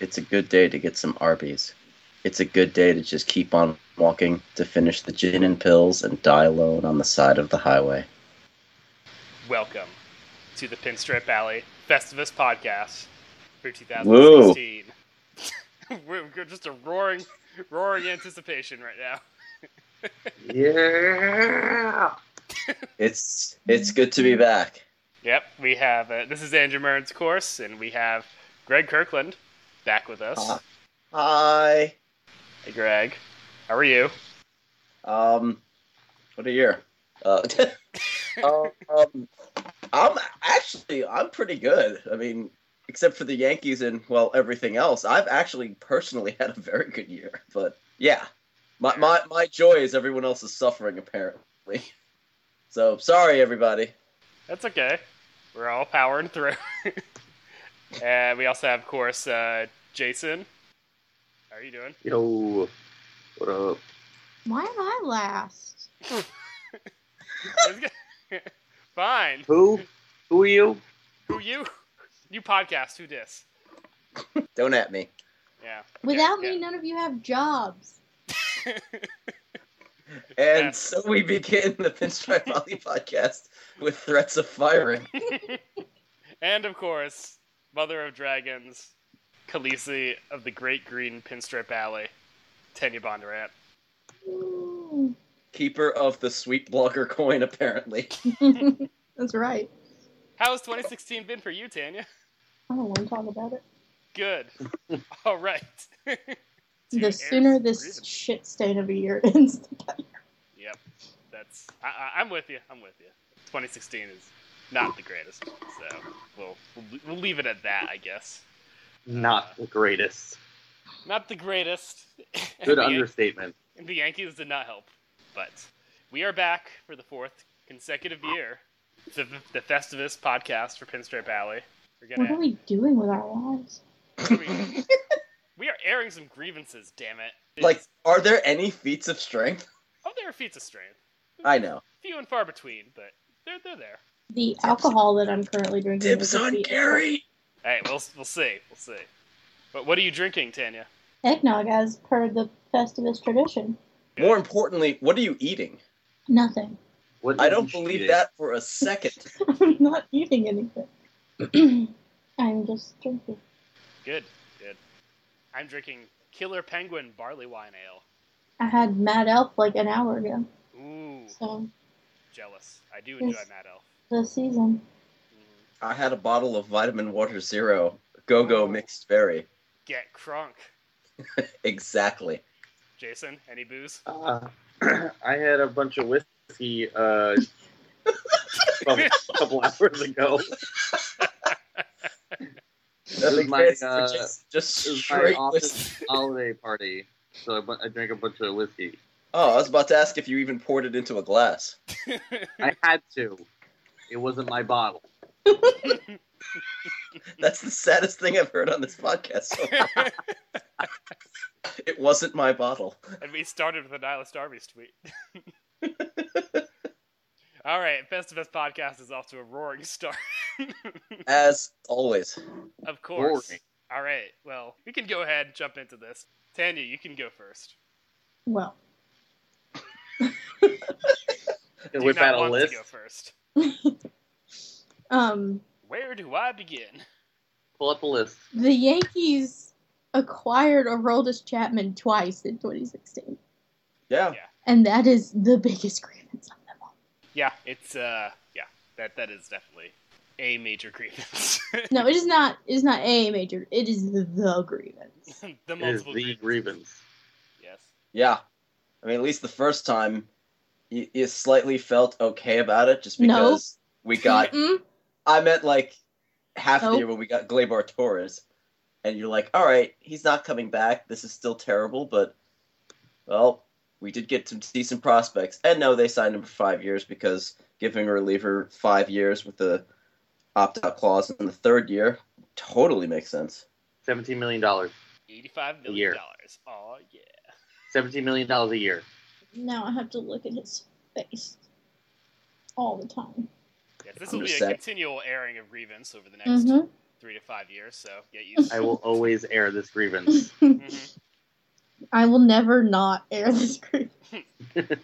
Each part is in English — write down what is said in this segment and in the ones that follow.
It's a good day to get some Arby's. It's a good day to just keep on walking to finish the gin and pills and die alone on the side of the highway. Welcome to the Pinstripe Alley Festivus podcast for 2016. we're, we're just a roaring, roaring anticipation right now. Yeah. It's it's good to be back. Yep, we have. Uh, this is Andrew Mearns course, and we have Greg Kirkland back with us. Hi. Hi. Hey, Greg, how are you? Um, what a year. Uh, um, I'm actually I'm pretty good. I mean, except for the Yankees and well everything else, I've actually personally had a very good year. But yeah, my my my joy is everyone else is suffering apparently. So sorry everybody. That's okay. We're all powering through. and we also have, of course, uh, Jason. How are you doing? Yo. What up? Why am I last? Fine. Who? Who are you? Who you? You podcast. Who dis? Don't at me. Yeah. okay, Without me, yeah. none of you have jobs. And Yes. so we begin the Pinstripe Alley podcast with threats of firing. and of course, Mother of Dragons, Khaleesi of the Great Green Pinstripe Alley, Tanya Bondurant. Keeper of the sweet blogger coin, apparently. That's right. How How's 2016 been for you, Tanya? I don't want to talk about it. Good. All right. Dude, the sooner this breathing. shit stain of a year ends, the better. Yep, that's. I, I, I'm with you. I'm with you. 2016 is not the greatest, so we'll we'll, we'll leave it at that, I guess. Not the greatest. Not the greatest. Good the, understatement. the Yankees did not help, but we are back for the fourth consecutive year. The, the Festivus podcast for Pinstripe Alley. We're What are we doing with our lives? we, we are airing some grievances. Damn it! Like, are there any feats of strength? oh, there are feats of strength. I know. Few and far between, but they're they're there. The alcohol that I'm currently drinking. Dibs on feat- Gary! Hey, we'll we'll see. We'll see. But what are you drinking, Tanya? Eggnog, as per the Festivus tradition. More importantly, what are you eating? Nothing. What I don't believe cheating? that for a second. I'm not eating anything. I'm just drinking. Good, good. I'm drinking Killer Penguin Barley Wine Ale. I had Mad Elf like an hour ago, Ooh, so jealous. I do enjoy Mad Elf. the season. I had a bottle of Vitamin Water Zero Go Go Oh. Mixed Berry. Get crunk. Exactly. Jason, any booze? Uh, I had a bunch of whiskey uh, a couple hours ago. Nothing my, uh, just, just It was my straight office whiskey. holiday party, so I, bu- I drank a bunch of whiskey. Oh, I was about to ask if you even poured it into a glass. I had to. It wasn't my bottle. That's the saddest thing I've heard on this podcast. So far. it wasn't my bottle. and we started with a Nihilist Arby's tweet. All right, Festivus podcast is off to a roaring start. As always. of course. Roaring. All right, well, we can go ahead and jump into this. Tanya, you can go first. Well, Do And you not that a want list, to go first? Um, Where do I begin? pull up a list. the Yankees acquired Aroldis Chapman twice in 2016, Yeah. and that is the biggest grievance of them all. Yeah, it's uh, yeah, that that is definitely a major grievance. No, it is not. It is not a major. It is the, the grievance. the It is multiple the grievances. grievance. Yes. Yeah. I mean, at least the first time, you, you slightly felt okay about it just No. because we got. Mm-mm. I meant like half the year when we got Gleyber Torres, and you're like, all right, he's not coming back. This is still terrible, but well, we did get some decent prospects. And no, they signed him for five years because giving a reliever five years with the opt-out clause in the third year totally makes sense. Seventeen million dollars. Eighty-five A million year. dollars. Oh yeah. Seventeen million dollars a year. Now I have to look at his face all the time. Yes, this I'm will be just a continual airing of grievance over the next Mm-hmm. three to five years. So get used. I will always air this grievance. Mhm. I will never not air this grievance.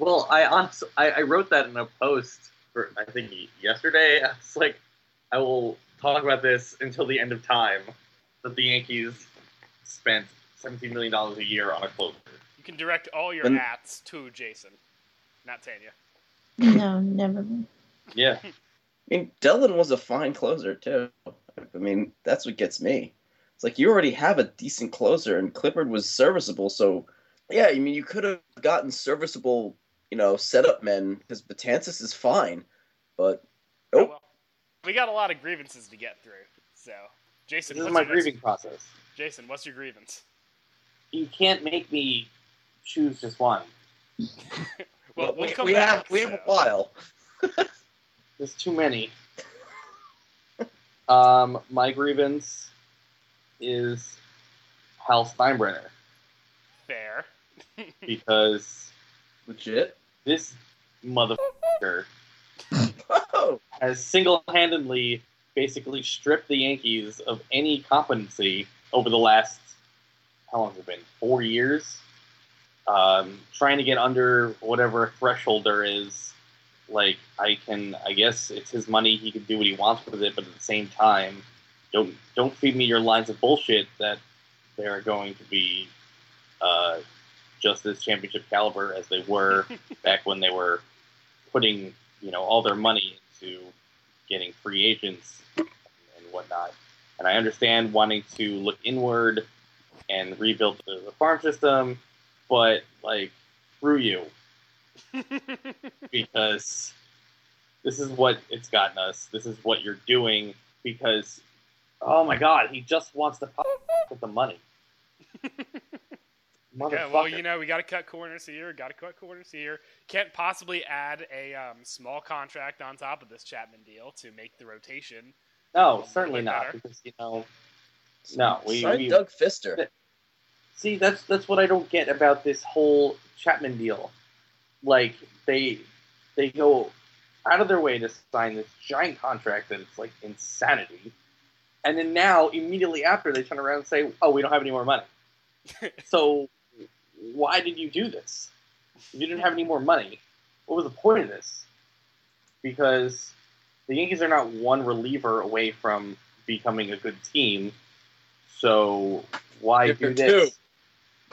Well, I honestly, I, I wrote that in a post for I think yesterday. I was like, I will talk about this until the end of time. That the Yankees spent seventeen million dollars a year on a closer. You can direct all your And- ats to Jason, not Tanya. No, never. mind. Yeah, I mean, Dellin was a fine closer too. I mean, that's what gets me. It's like you already have a decent closer, and Clippard was serviceable. So, yeah, I mean, you could have gotten serviceable, you know, setup men because Betances is fine, but Oh, Nope. well, we got a lot of grievances to get through. So, Jason, this is what's my your next- grieving process. Jason, what's your grievance? You can't make me choose just one. Well, we, we'll come we back, have we have a so- while. There's too many. um, my grievance is Hal Steinbrenner Fair. because Legit. this motherfucker Oh, has single-handedly basically stripped the Yankees of any competency over the last how long has it been? Four years. Um, trying to get under whatever threshold there is. Like I can, I guess it's his money. He can do what he wants with it, but at the same time, don't don't feed me your lines of bullshit that they're going to be uh, just as championship caliber as they were back when they were putting you know all their money into getting free agents and whatnot. And I understand wanting to look inward and rebuild the, the farm system, but like through you because this is what it's gotten us. This is what you're doing because oh my god, he just wants to fuck with the money. Yeah, well, you know, we got to cut corners here. Got to cut corners here. Can't possibly add a um, small contract on top of this Chapman deal to make the rotation. no, certainly not better. because you know No, we- we- Doug Fister. See, that's that's what I don't get about this whole Chapman deal. Like they they go out of their way to sign this giant contract that it's like insanity, and then now immediately after they turn around and say, "Oh, we don't have any more money." so why did you do this? You didn't have any more money, what was the point of this? Because the Yankees are not one reliever away from becoming a good team. So why If do this? two.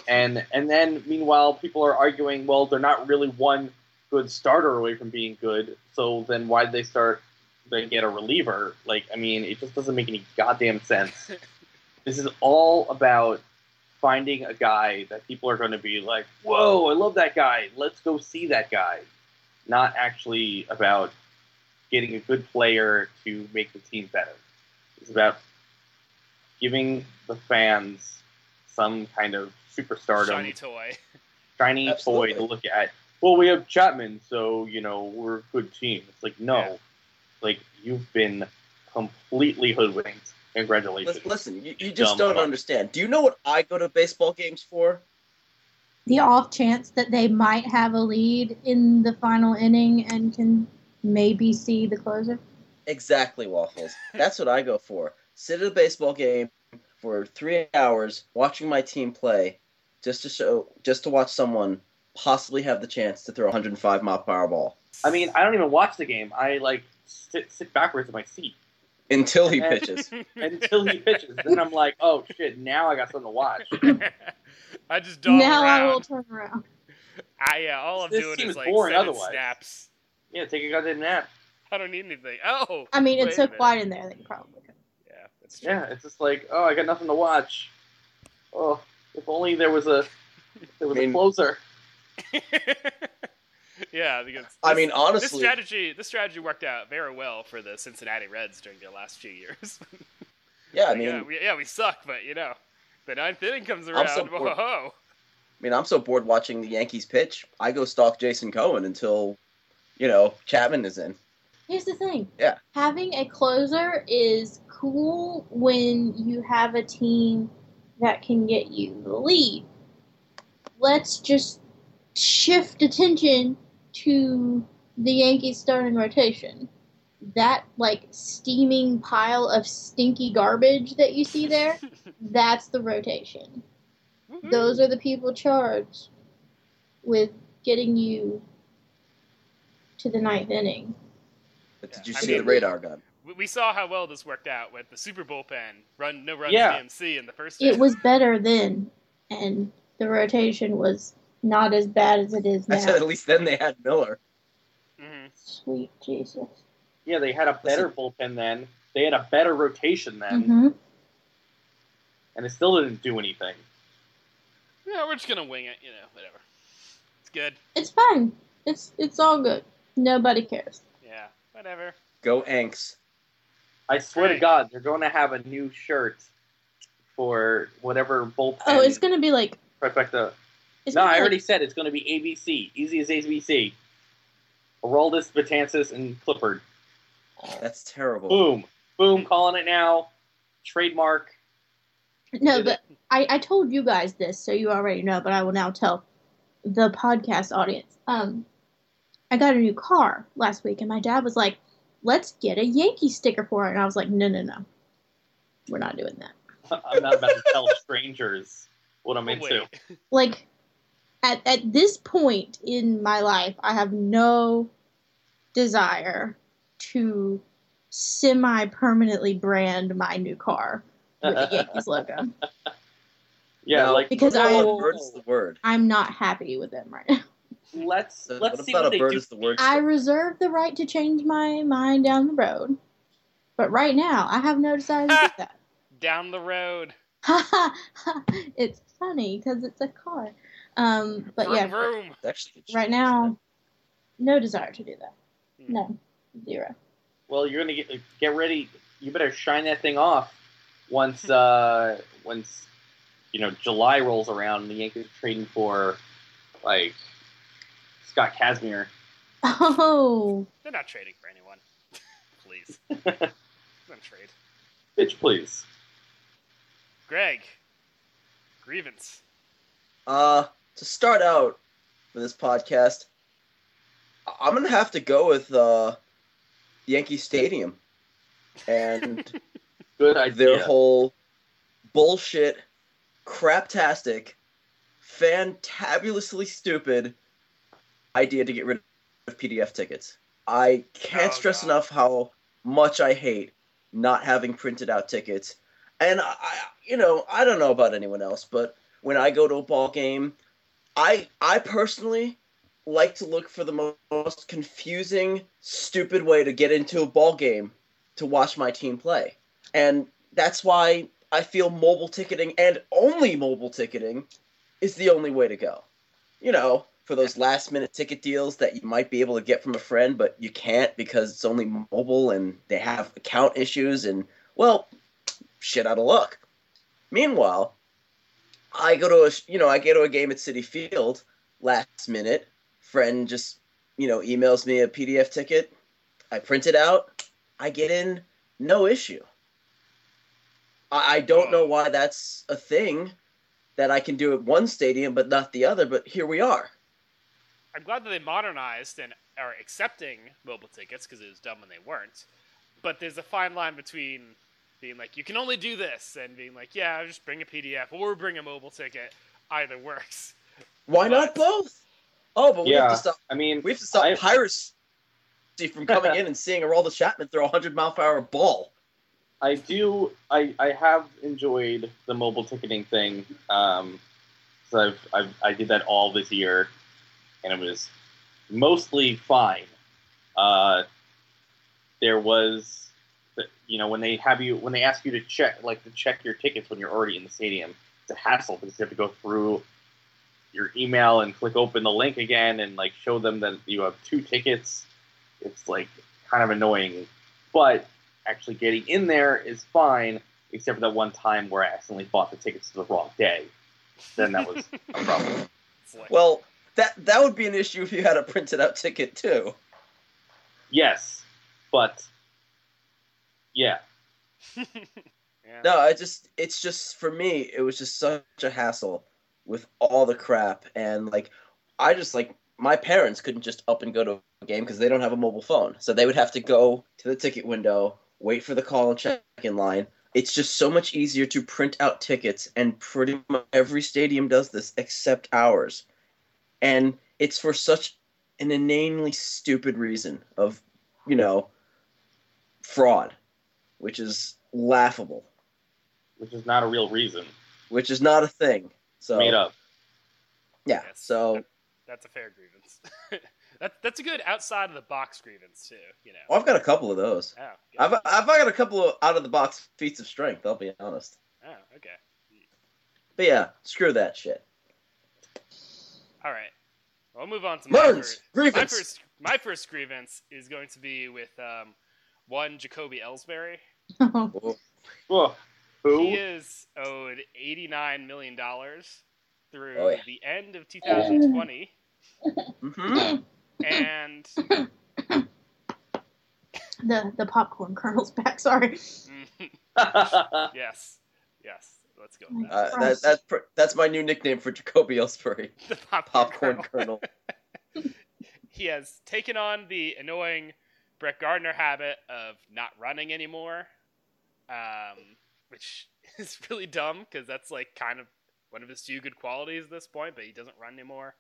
And and then meanwhile, people are arguing, well, they're not really one good starter away from being good. So then why did they start? They get a reliever. Like I mean, it just doesn't make any goddamn sense. this is all about finding a guy that people are going to be like, whoa, I love that guy. Let's go see that guy. Not actually about getting a good player to make the team better. It's about giving the fans some kind of superstardom, Shiny toy. shiny Absolutely. toy to look at. Well, we have Chapman, so you know we're a good team. It's like no, Yeah. like you've been completely hoodwinked. Congratulations. Listen, listen you, you just Dumb don't fuck. understand. Do you know what I go to baseball games for? The off chance that they might have a lead in the final inning and can maybe see the closer. Exactly, Waffles. That's what I go for. Sit at a baseball game for three hours watching my team play just to show, just to watch someone possibly have the chance to throw a 105 mile per hour ball I mean, I don't even watch the game. I like sit, sit backwards in my seat until he And- pitches. until he pitches. then I'm like, oh shit, now I got something to watch. I just don't. now I will turn around. I, yeah, all I'm This doing is is like boring sending otherwise. snaps. Yeah, take a goddamn nap. I don't need anything. Oh, I mean, it's so minute. quiet in there that you probably could. Yeah, that's true. Yeah, it's just like, oh, I got nothing to watch. Oh, if only there was a there was I mean- a closer. yeah, because I this- mean, this honestly, strategy this strategy worked out very well for the Cincinnati Reds during their last few years. yeah, I Like, mean, yeah, we, yeah, we suck, but you know, the ninth inning comes around. so whoa, bored. ho. I mean, I'm so bored watching the Yankees pitch. I go stalk Jason Cohen until, you know, Chapman is in. Here's the thing. Yeah. Having a closer is cool when you have a team that can get you the lead. Let's just shift attention to the Yankees starting rotation. that like steaming pile of stinky garbage that you see there, that's the rotation. Mm-hmm. Those are the people charged with getting you to the ninth inning. But did you Yeah, I see mean- the radar gun? We- We saw how well this worked out with the Super Bullpen run no runs Yeah. DMC in the first. It inning. was better then, and the rotation was not as bad as it is now. I said at least then they had Miller. Mhm. Sweet Jesus. Yeah, they had a better bullpen then. They had a better rotation then, hmm and it still didn't do anything. Yeah, we're just gonna wing it. You know, whatever. It's good. It's fine. It's it's all good. Nobody cares. Yeah, whatever. Go Anks. I swear to God, they're going to have a new shirt for whatever bullpen. Oh, it's gonna be like. trifecta. It's No, I already like, said it's going to be ABC, easy as ABC. Aroldis, Betances, and Clippard. That's terrible. Boom, boom, calling it now. Trademark. no, did but I I told you guys this, so you already know. But I will now tell the podcast audience. Um, I got a new car last week, and my dad was like, "Let's get a Yankee sticker for it," and I was like, "No, no, no, we're not doing that." I'm not about to tell strangers what I'm Oh, into. wait. like at at this point in my life, I have no desire to semi permanently brand my new car with the Yankees logo. Yeah, Now, like Because I- about whoa, a bird is the word. I'm not happy with them right now. Let's So let's what see about what a they bird do. is the word? I reserve the right to change my mind down the road. But right now, I have no desire to do that. Down the road. it's funny because it's a car. Um, but yeah, Vroom, vroom. It's actually right now, no desire to do that. Hmm. No, zero. Well, you're gonna get get ready. You better shine that thing off once uh once you know July rolls around and the Yankees are trading for like Scott Kazmir. Oh, They're not trading for anyone. Please. Don't trade. Bitch, please. Greg. Grievance. Uh, to start out for this podcast, I- I'm gonna have to go with uh, Yankee Stadium and Good idea. their whole bullshit, craptastic, fantabulously stupid idea to get rid of PDF tickets. I can't Oh, stress God. enough how much I hate not having printed out tickets. And I, I- you know, I don't know about anyone else, but when I go to a ball game, I I personally like to look for the most confusing, stupid way to get into a ball game to watch my team play. And that's why I feel mobile ticketing and only mobile ticketing is the only way to go. You know, for those last minute ticket deals that you might be able to get from a friend, but you can't because it's only mobile and they have account issues and, well, shit out of luck. Meanwhile, I go to a, you know, I go to a game at Citi Field last minute. Friend just, you know, emails me a PDF ticket. I print it out. I get in, no issue. I, I don't know why that's a thing that I can do at one stadium but not the other, but here we are. I'm glad that they modernized and are accepting mobile tickets because it was dumb when they weren't. But there's a fine line between being like, you can only do this, and being like, yeah, just bring a PDF or bring a mobile ticket. Either works. Why not both? Oh, but we have to stop. I mean, We have to stop I- piracy from coming in and seeing Aroldis Chapman throw a hundred mile per hour ball. I do. I, I have enjoyed the mobile ticketing thing. Um, so I've, I've I did that all this year, and it was mostly fine. Uh, there was, you know, when they have you when they ask you to check like to check your tickets when you're already in the stadium, it's a hassle because you have to go through your email and click open the link again and like show them that you have two tickets. It's like kind of annoying, but actually getting in there is fine, except for that one time where I accidentally bought the tickets to the wrong day. Then that was a problem. Well, that that would be an issue if you had a printed out ticket too. Yes, but yeah, yeah. No, I just it's just for me it was just such a hassle with all the crap and like I just like my parents couldn't just up and go to a game because they don't have a mobile phone. So they would have to go to the ticket window, wait for the call and check in line. It's just so much easier to print out tickets, and pretty much every stadium does this except ours. And it's for such an inanely stupid reason of, you know, fraud, which is laughable, which is not a real reason. which is not a thing. So Made up. yeah, Yes. so That's a fair grievance. that, that's a good outside of the box grievance too. You know. I've got a couple of those. Oh. I've I've got a couple of out of the box feats of strength. I'll be honest. oh, okay. But yeah, screw that shit. All right. Well, we'll move on to my Burns first. My grievance. first, my first grievance is going to be with um, one Jacoby Ellsbury. Whoa. Whoa. Who? He is owed eighty-nine million dollars through Oh, yeah. the end of 2020, Mhm. and the the popcorn kernel's back. Sorry. yes, yes, let's go. With that. Uh, that, that's pr- that's my new nickname for Jacoby Ellsbury. The popcorn, Popcorn kernel. Colonel. he has taken on the annoying Brett Gardner habit of not running anymore, um, which is really dumb because that's like kind of one of his few good qualities at this point. But he doesn't run anymore,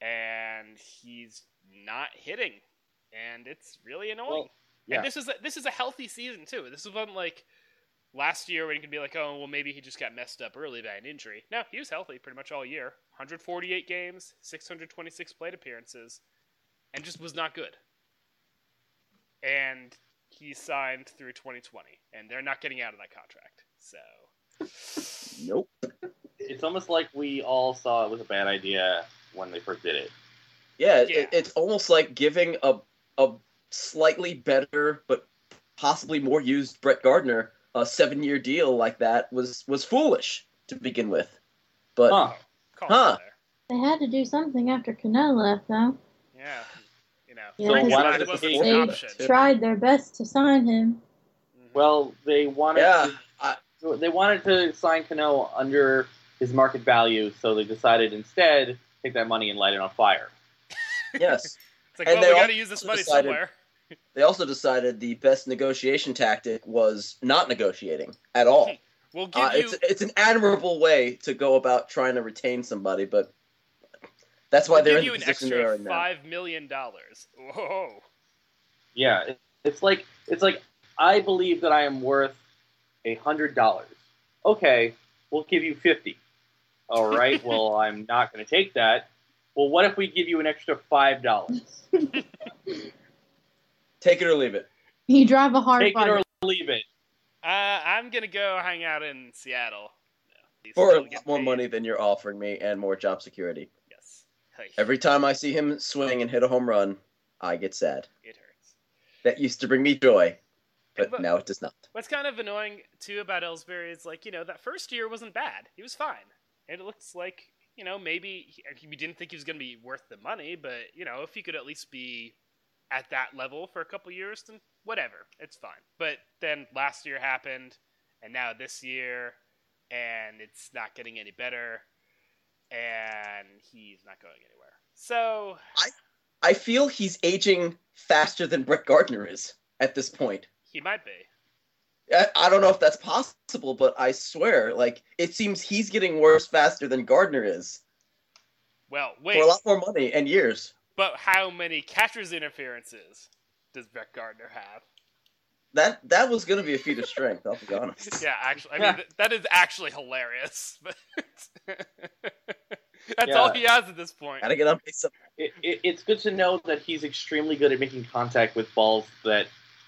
and he's not hitting, and it's really annoying. Well, yeah. And this is a, this is a healthy season too. This is one like last year when you can be like, oh well, maybe he just got messed up early by an injury. No, he was healthy pretty much all year. 148 games, 626 plate appearances, and just was not good. And he signed through 2020, and they're not getting out of that contract. So Nope. it's almost like we all saw it was a bad idea when they first did it. Yeah, Yeah. It, it's almost like giving a a slightly better but possibly more used Brett Gardner a seven year deal like that was was foolish to begin with. But Huh. Huh. They had to do something after Cano left, though. Yeah, you know, Yeah, So why not wasn't just an They option. tried their best to sign him. Mhm. Well, they wanted yeah, I, to, they wanted to sign Cano under his market value, so they decided instead take that money and light it on fire. yes. it's like, and well, they we got to also use this money decided- somewhere. They also decided the best negotiation tactic was not negotiating at all. We'll give Uh, you. it's it's an admirable way to go about trying to retain somebody, but that's why we'll they're give in you the an position they are extra in now. five million dollars. Whoa! Yeah, it, it's like it's like I believe that I am worth a hundred dollars. Okay, we'll give you fifty. All right. well, I'm not going to take that. Well, what if we give you an extra five dollars? Take it or leave it. You drive a hard Take it or leave it. Uh, I'm gonna go hang out in Seattle. No, For a lot get more paid. money than you're offering me and more job security. Yes. Hey, Every time I see him swing and hit a home run, I get sad. it hurts. That used to bring me joy, but But- now it does not. What's kind of annoying too about Ellsbury is like you know that first year wasn't bad. He was fine, and it looks like you know maybe he, we didn't think he was gonna be worth the money, but you know if he could at least be at that level for a couple years, then whatever, it's fine. But then last year happened, and now this year, and it's not getting any better, and he's not going anywhere. So I I feel he's aging faster than Brett Gardner is at this point. he might be. I, I don't know if that's possible, but I swear, like it seems he's getting worse faster than Gardner is Well, for a lot more money and years. but how many catcher's interferences does Brett Gardner have? That that was going to be a feat of strength. I'll be honest. Yeah, actually, I mean th- that is actually hilarious. That's Yeah. all he has at this point. Gotta get on base. it, it. It's good to know that he's extremely good at making contact with balls that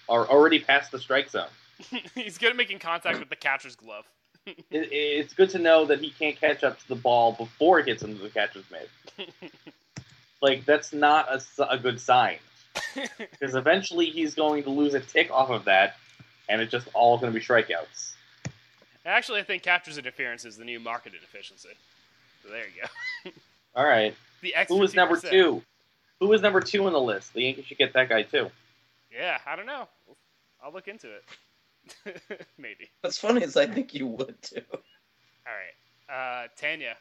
are already past the strike zone. He's good at making contact with the catcher's glove. It, it's good to know that he can't catch up to the ball before it gets into the catcher's mitt. Like that's not a good sign because eventually he's going to lose a tick off of that, and it's just all going to be strikeouts. actually, I think catcher's interference is the new market inefficiency. So there you go. All right, The who was number 2%. two? Who was number two on the list? The Yankees should get that guy too. Yeah, I don't know. I'll look into it. Maybe. What's funny is I think you would too. All right. Uh, Tanya.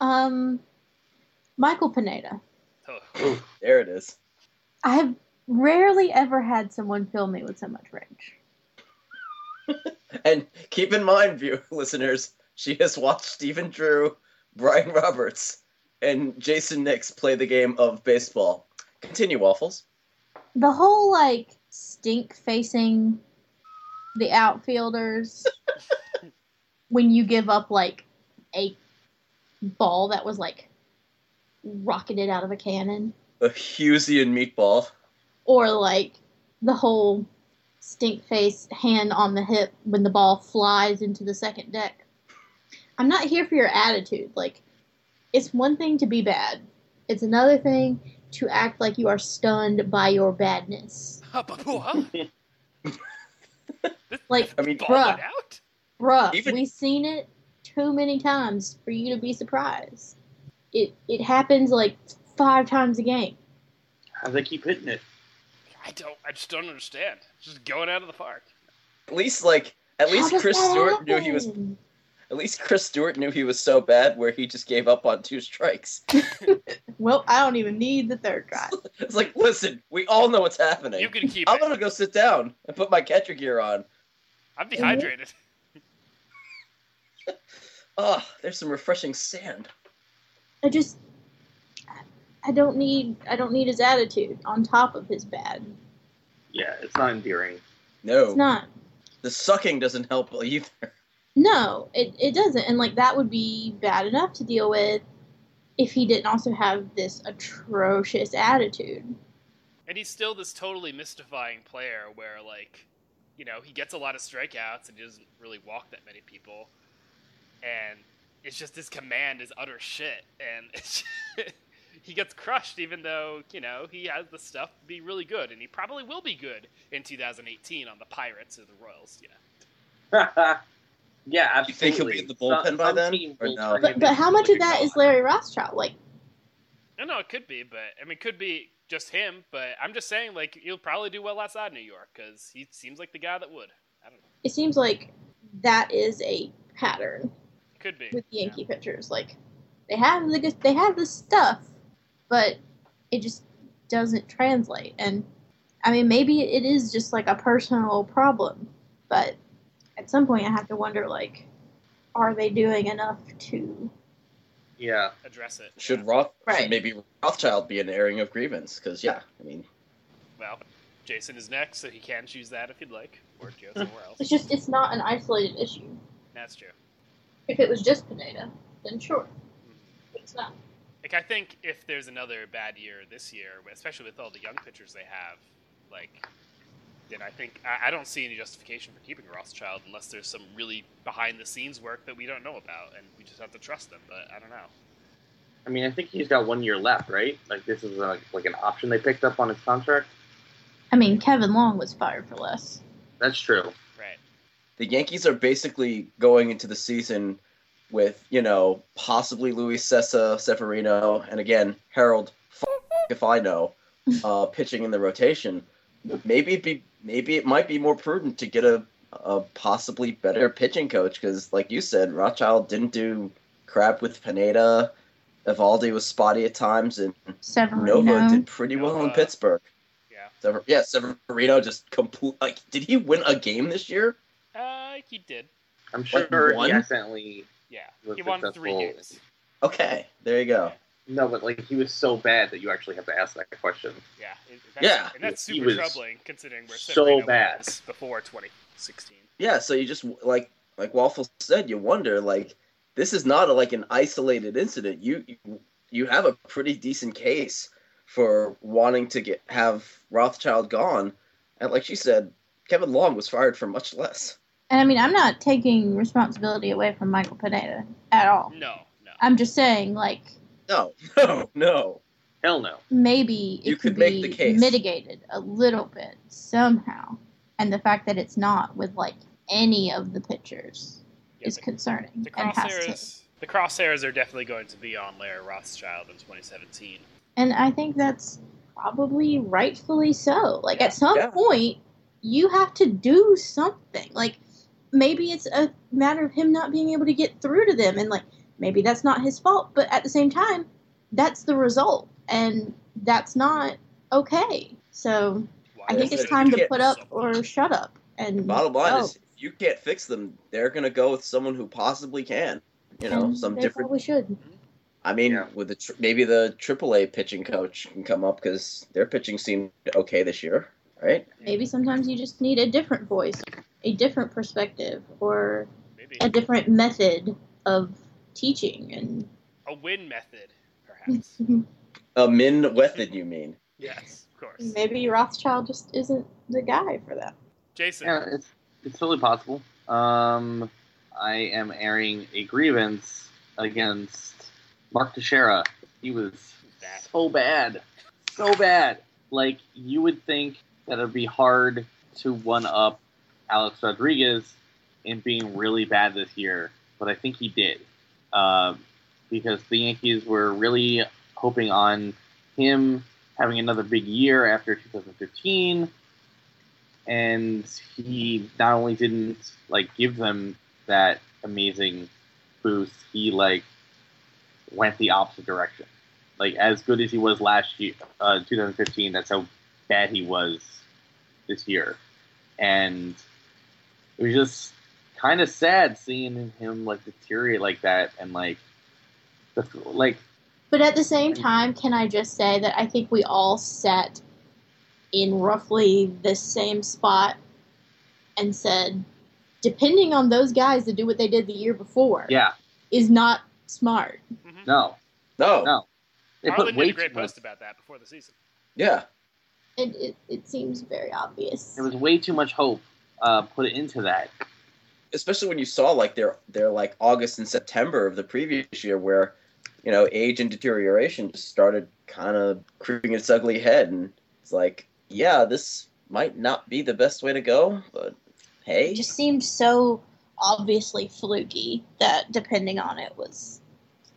Um, Michael Pineda. Oh, There it is. I've rarely ever had someone fill me with so much rage. And keep in mind, view listeners, she has watched Stephen Drew, Brian Roberts, and Jayson Nix play the game of baseball. Continue, Waffles. The whole like stink facing the outfielders when you give up like a ball that was like rocketed out of a cannon A Hughesian meatball. or like the whole stink face hand on the hip when the ball flies into the second deck. I'm not here for your attitude. Like, it's one thing to be bad, it's another thing to act like you are stunned by your badness. Huh? Like, I mean, Ball bruh. it out? bruh, Even- we've seen it too many times for you to be surprised. It it happens like five times a game. How do they keep hitting it? I don't. I just don't understand. It's just going out of the park. At least, like, at How least Chris that Stewart knew he was. Happen? At least Chris Stewart knew he was so bad, where he just gave up on two strikes. Well, I don't even need the third drive. It's like, listen, we all know what's happening. You can keep I'm it. gonna go sit down and put my catcher gear on. I'm dehydrated. Oh, there's some refreshing sand. I just I don't need I don't need his attitude on top of his bad. Yeah, it's not endearing. No, It's not. the sucking doesn't help either. No, it, it doesn't. And like that would be bad enough to deal with if he didn't also have this atrocious attitude. And he's still this totally mystifying player where, like, you know, he gets a lot of strikeouts and he doesn't really walk that many people. And it's just his command is utter shit. And it's he gets crushed even though, you know, he has the stuff to be really good. And he probably will be good in 2018 on the Pirates or the Royals. Yeah. yeah, absolutely. You think he'll be in the bullpen by then, or no? But but how much of that is. Larry Rothschild? Like No, no, it could be, but I mean, it could be just him. But I'm just saying, like, he'll probably do well outside New York because he seems like the guy that would. I don't know. it seems like that is a pattern Could be. with Yankee pitchers. Like they have the good- they have the stuff, but it just doesn't translate. And I mean, maybe it is just like a personal problem, but at some point, I have to wonder like, are they doing enough to? Yeah, address it. Should yeah. Roth Right. should maybe Rothschild be an airing of grievance? Because yeah, I mean, Well, Jason is next, so he can choose that if he'd like, or go hmm. somewhere else. It's just it's not an isolated issue. That's true. If it was just Pineda, then sure, but it's not. Like, I think if there's another bad year this year, especially with all the young pitchers they have, like, then I think I, I don't see any justification for keeping Rothschild unless there's some really behind-the-scenes work that we don't know about, and we just have to trust them. But I don't know. I mean, I think he's got one year left, right? Like this is like like an option they picked up on his contract. I mean, Kevin Long was fired for less. That's true. Right. the Yankees are basically going into the season with you know possibly Luis Cessa, Severino, and again Harold. F- if I know, uh, pitching in the rotation, maybe it'd be maybe it might be more prudent to get a, a possibly better pitching coach because, like you said, Rothschild didn't do crap with Pineda. Eovaldi was spotty at times, and Severino. Nova did pretty well in Pittsburgh. Yeah. Sever- yeah, Severino just complete. Like, did he win a game this year? Uh, he did. I'm Like sure one? he accidentally Yeah. Was He won three games. Okay, there you go. No, but like he was so bad that you actually have to ask that question. Yeah. it- that's, Yeah. And that's He super was troubling considering where so bad. before 2016. Yeah, so you just like like Waffle said, you wonder like this is not a, like an isolated incident. You you- you have a pretty decent case for wanting to get have Rothschild gone, and like she said, Kevin Long was fired for much less. And I mean, I'm not taking responsibility away from Michael Pineda at all. No, no. I'm just saying, like, No, no, no. Hell no. maybe it You could could make be the case. mitigated a little bit somehow. And the fact that it's not with like any of the pitchers Yeah, is the- concerning The and has crosshairs, the crosshairs are definitely going to be on Larry Rothschild in 2017. And I think that's probably rightfully so. Like at some Yeah. point, you have to do something. Like maybe it's a matter of him not being able to get through to them, and like maybe that's not his fault. But at the same time, that's the result, and that's not okay. So Why I think it's time to put up or shut up. And Bottom line go. is, if you can't fix them, they're gonna go with someone who possibly can. You know, And some they different. probably should. Mm-hmm. I mean, Yeah. with the tr- maybe the AAA pitching coach can come up because their pitching seemed okay this year, right? Maybe sometimes you just need a different voice, a different perspective, or Maybe a different method of teaching. And a win method, perhaps. A min method, you mean? yes, of course. maybe Rothschild just isn't the guy for that. Jason, Yeah, it's it's totally possible. Um, I am airing a grievance against Mark Teixeira. He was Bad. so bad, so bad. Like you would think that it'd be hard to one up Alex Rodriguez in being really bad this year, but I think he did. Um, because the Yankees were really hoping on him having another big year after 2015 and he not only didn't like give them that amazing boost, he like went the opposite direction. Like as good as he was last year, uh, 2015, that's how bad he was this year, and it was just kind of sad seeing him like deteriorate like that, and like the like But at the same time, can I just say that I think we all sat in roughly the same spot and said, depending on those guys to do what they did the year before yeah, is not smart. Mhm. no, No. no, they Harlan put did way a great too much. post about that before the season. Yeah. It, it, it seems very obvious. There was way too much hope uh, put into that. Especially when you saw like their their like August and September of the previous year, where you know age and deterioration just started kind of creeping its ugly head, and it's like, yeah, this might not be the best way to go, but hey, It just seemed so obviously fluky that depending on it was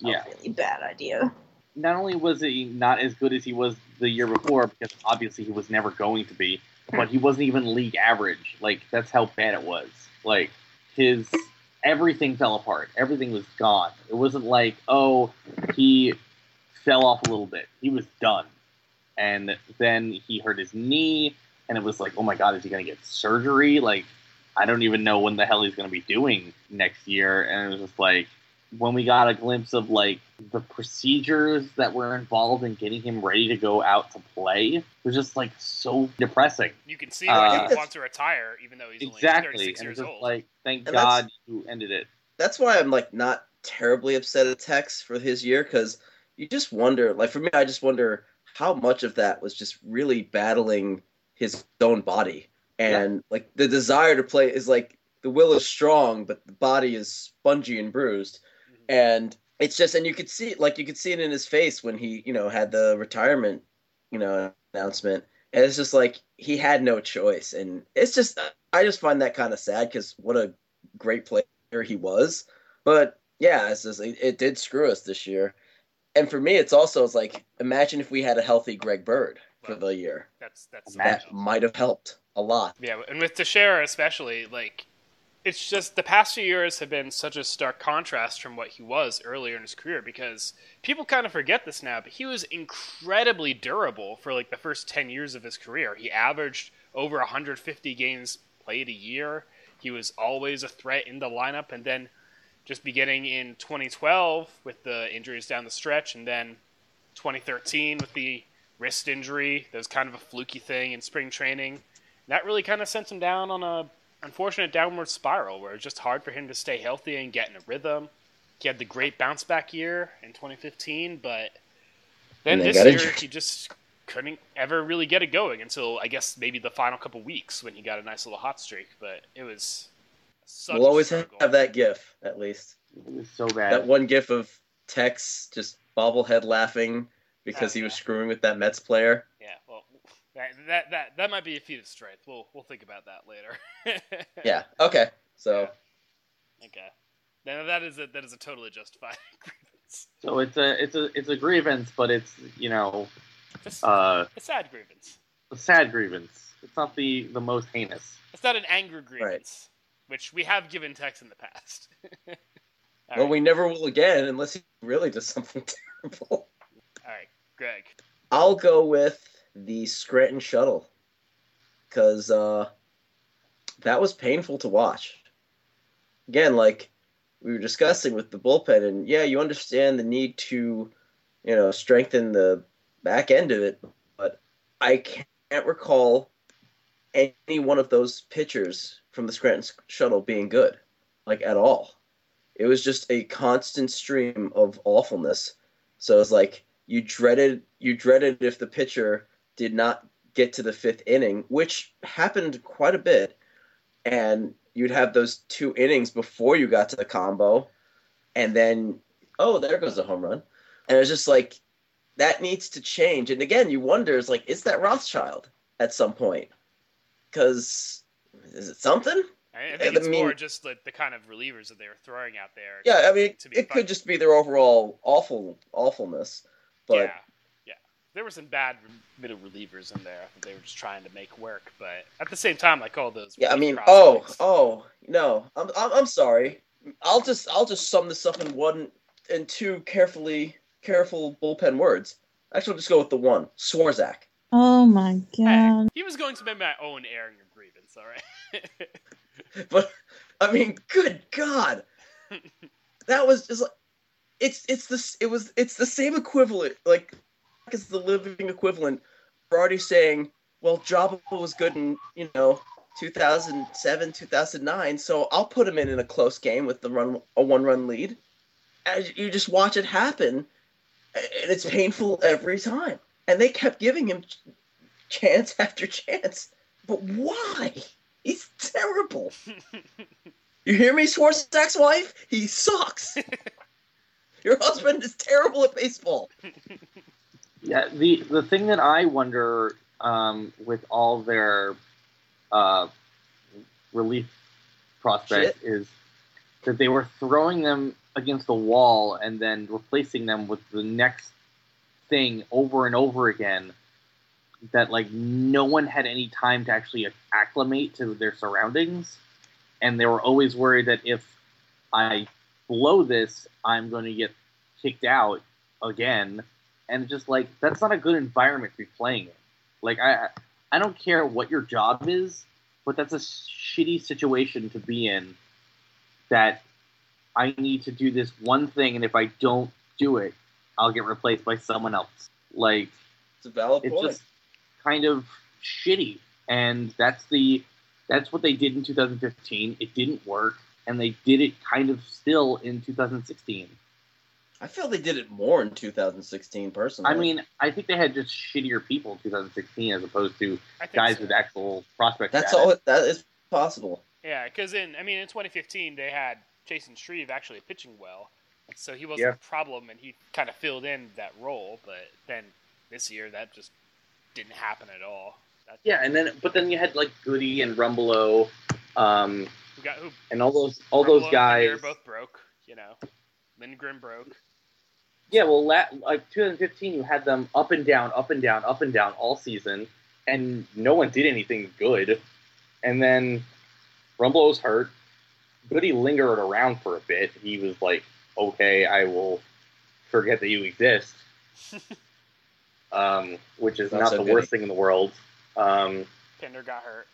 a Yeah. really bad idea. not only was he not as good as he was the year before, because obviously he was never going to be, hmm. but he wasn't even league average. Like that's how bad it was. Like his everything fell apart. Everything was gone. It wasn't like oh he fell off a little bit. He was done, and then he hurt his knee, and it was like oh my god, is he gonna get surgery? Like I don't even know when the hell he's gonna be doing next year, and it was just like when we got a glimpse of like the procedures that were involved in getting him ready to go out to play was just like so depressing. You can see Uh, why I he think wants to retire, even though he's only exactly, 36 and years just old. like thank And God you ended it. that's why I'm like not terribly upset at Tex for his year because you just wonder, like for me, I just wonder how much of that was just really battling his own body and like the desire to play is like the will is strong, but the body is spongy and bruised. And it's just and you could see like you could see it in his face when he you know had the retirement you know announcement. And it's just like he had no choice. And it's just i just find that kind of sad because what a great player he was. But yeah it's just it, it did screw us this year. And for me it's also it's like imagine if we had a healthy greg bird for the year. That's that's that might have helped a lot. Yeah, and with Teixeira especially, like it's just the past few years have been such a stark contrast from what he was earlier in his career because people kind of forget this now, but he was incredibly durable for like the first 10 years of his career. He averaged over 150 games played a year. He was always a threat in the lineup and then just beginning in 2012 with the injuries down the stretch and then 2013 with the wrist injury, that was kind of a fluky thing in spring training that really kind of sent him down on a unfortunate downward spiral where it's just hard for him to stay healthy and get in a rhythm. He had the great bounce back year in 2015, but then this year injured. he just couldn't ever really get it going until I guess maybe the final couple weeks when he got a nice little hot streak. But it was such we'll a always struggle. have that gif at least so bad. that one gif of tex just bobblehead laughing because Oh, he was yeah. screwing with that mets player Yeah, well, that, that that that might be a feat of strength. We'll we'll think about that later. yeah okay so Okay. Now that is a that is a totally justified grievance. so it's a it's a it's a grievance, but it's you know It's uh, a sad grievance. a sad grievance. It's not the the most heinous. It's not an anger grievance, which we have given Tex in the past. All well right. we never will again unless he really does something terrible All right. Greg. I'll go with the Scranton Shuttle because uh, that was painful to watch. Again, like we were discussing with the bullpen, and yeah, you understand the need to, you know, strengthen the back end of it, but I can't recall any one of those pitchers from the Scranton Shuttle being good, like at all. It was just a constant stream of awfulness. So it's like you dreaded you dreaded if the pitcher did not get to the fifth inning, which happened quite a bit, and you'd have those two innings before you got to the combo, and then oh, there goes a home run, and it's just like that needs to change. And again, you wonder, is like, is that Rothschild at some point? Because is it something? I think I it's mean- more just like the kind of relievers that they were throwing out there. Yeah, I mean, it fun. could just be their overall awful awfulness, but yeah. There were some bad re- middle relievers in there that they were just trying to make work, but at the same time, like all those. Yeah, I mean, oh, prospects- oh, no, I'm, I'm, I'm sorry. I'll just, I'll just sum this up in one and two carefully, careful bullpen words. Actually, I'll just go with the one, Swarzak. Oh my Hey, god. he was going to be my own airing of grievance. All right. But I mean, good God, that was just like, it's, it's this, it was, it's the same equivalent, like, it's the living equivalent. We're already saying, well, Joba was good in, you know, 2007, 2009, so I'll put him in in a close game with the run, a one-run lead. And you just watch it happen, and it's painful every time. And they kept giving him ch- chance after chance. But why? He's terrible. You hear me, Swarzak's wife? He sucks. Your husband is terrible at baseball. Yeah, the the thing that I wonder um, with all their uh, relief prospects is that they were throwing them against the wall and then replacing them with the next thing over and over again. That like no one had any time to actually acclimate to their surroundings, and they were always worried that if I blow this, I'm going to get kicked out again and just like that's not a good environment to be playing in. Like I, I don't care what your job is, but that's a shitty situation to be in. That I need to do this one thing, and if I don't do it, I'll get replaced by someone else. Like It's a valid it's point. just kind of shitty, and that's the that's what they did in 2015. It didn't work, and they did it kind of still in 2016. I feel they did it more in 2016, personally. I mean, I think they had just shittier people in 2016 as opposed to guys so. with actual prospects. that's all. That is possible. Yeah, because in I mean in 2015 they had Chasen Shreve actually pitching well, so he wasn't Yeah. a problem and he kind of filled in that role. But then this year that just didn't happen at all. That, Yeah, and then but then you had like Goody and Rumbelow, um, who got who? and all those all Rumbelow those and guys. Lanier both broke. You know, Lindgren broke. Yeah, well, la- like 2015, you had them up and down, up and down, up and down all season, and no one did anything good. And then Rumble was hurt. Goody lingered around for a bit. He was like, "Okay, I will forget that you exist," um, which is Not not so the Goody. worst thing in the world. Um, Pinder got hurt.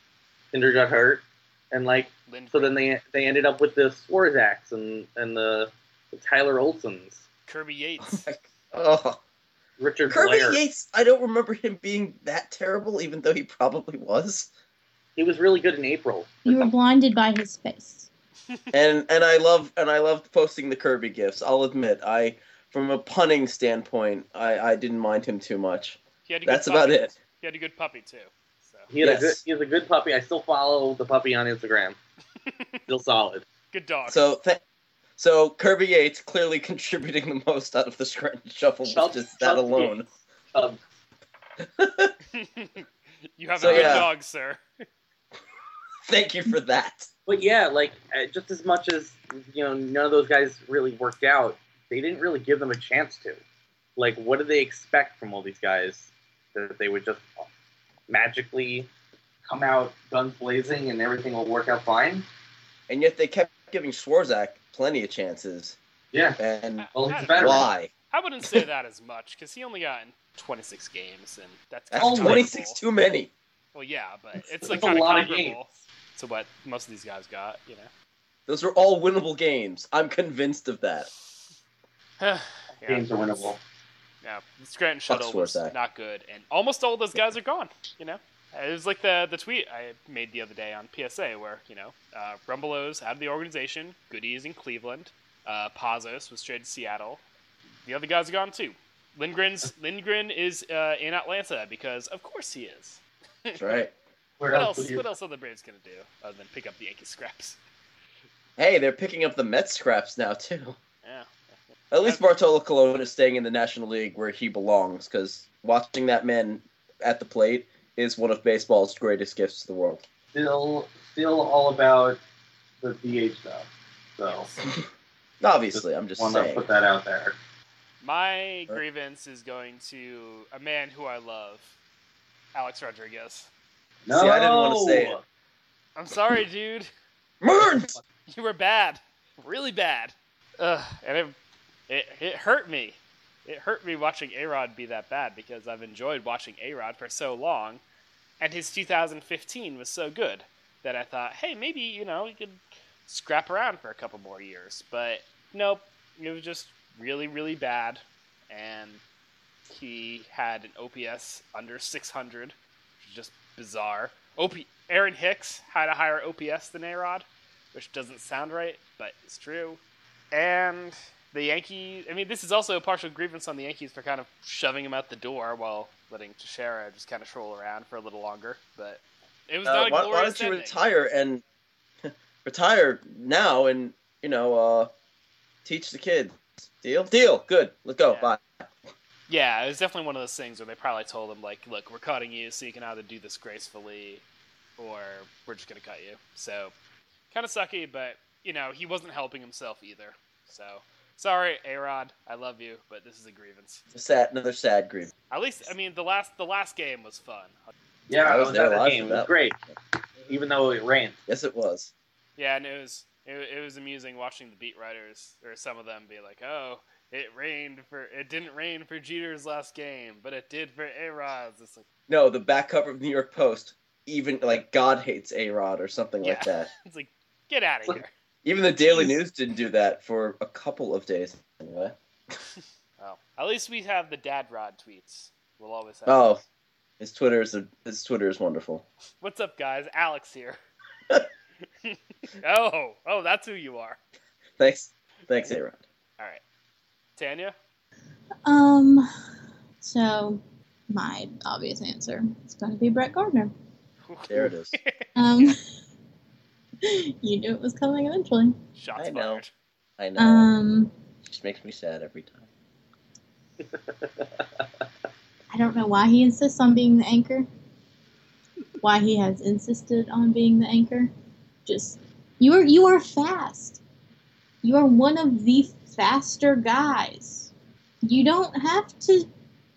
Pinder got hurt, and like Lindgren. so, then they they ended up with the Swarzaks and and the, the Tyler Olsons, Kirby Yates. Oh, Richard Kirby Blair. Yates. I don't remember him being that terrible, even though he probably was. He was really good in April. You were blinded by his face. And and I love and I loved posting the Kirby gifs. I'll admit, I from a punning standpoint, I I didn't mind him too much. He had a good That's about it. He had a good puppy too. So He had a Yes. good, he has a good puppy. I still follow the puppy on Instagram. Still solid. good dog. So th- so Kirby Yates clearly contributing the most out of the Scranton Shuffle with just that Chubb alone. Um, you have So, a good yeah. dog, sir. Thank you for that. but yeah, like uh, just as much as you know, none of those guys really worked out. They didn't really give them a chance to. Like, what did they expect from all these guys? That they would just magically come out guns blazing and everything will work out fine? And yet they kept giving Swarzak plenty of chances. Yeah. And uh, Well, I- better. why? I wouldn't say that as much because he only got in 26 games, and that's That's Oh, 26 too many. Well, yeah, but it's That's like a kind of lot of comparable to what most of these guys got, you know. Those are all winnable games. I'm convinced of that. yeah. Games are winnable. Yeah, Scranton shuttle was that. not good, and almost all those guys are gone. You know, it was like the the tweet I made the other day on PSA, where you know, uh, Rumbelows out of the organization, Goody is in Cleveland, uh, Pazos was traded to Seattle. The other guys are gone too. Lindgren's Lindgren is uh, in Atlanta because of course he is. That's right. What else else? you? What else are the Braves gonna do other than pick up the Yankee scraps? Hey, they're picking up the Mets scraps now too. Yeah. At least Bartolo Colon is staying in the National League where he belongs, because watching that man at the plate is one of baseball's greatest gifts to the world. Still, still all about the DH stuff. So Obviously, I'm just want to put that out there. My grievance is going to a man who I love, Alex Rodriguez. No, See, I didn't wanna say it. I'm sorry, dude. Mearns! You were bad, really bad. Ugh, and it, it it hurt me. It hurt me watching A Rod be that bad because I've enjoyed watching A Rod for so long, and his 2015 was so good that I thought, hey, maybe you know he could scrap around for a couple more years. But nope, it was just really really bad, and he had an OPS under 600, which is just bizarre. OP Aaron Hicks had a higher OPS than A Rod which doesn't sound right, but it's true. And the Yankees, I mean, this is also a partial grievance on the Yankees for kind of shoving him out the door while letting Teixeira just kind of troll around for a little longer. But it was Uh, not a why, why don't you ending. retire and retire now and you know uh, teach the kids? Deal, deal. Good. Let's go. Yeah. Bye. Yeah, it was definitely one of those things where they probably told him, like, look, we're cutting you, so you can either do this gracefully or we're just going to cut you. So, kind of sucky, but, you know, he wasn't helping himself either. So, sorry, A-Rod, I love you, but this is a grievance. Sad. Another sad grievance. At least, I mean, the last the last game was fun. Yeah, I I was was, there at the game. for It was great, even though it rained. Yes, it was. Yeah, and it was it, it was amusing watching the beat writers or some of them be like, "Oh, it rained for it didn't rain for Jeter's last game, but it did for A-Rod's." It's like, No, the back cover of the New York Post. Even like God hates A Rod or something like Yeah. that. it's like, get out of here. Even the Daily Jeez. News didn't do that for a couple of days. Anyway. Well, at least we have the Dad Rod tweets. We'll always have. Oh. those. His Twitter is a, his Twitter is wonderful. What's up, guys? Alex here. oh, oh, that's who you are. Thanks, thanks, A Rod. All right, Tanya. Um, so my obvious answer is going to be Brett Gardner. There it is. Um, you knew it was coming eventually. Shots I know. fired. I know. Um, just makes me sad every time. I don't know why he insists on being the anchor. Why he has insisted on being the anchor. Just you are you are fast. You are one of the faster guys. You don't have to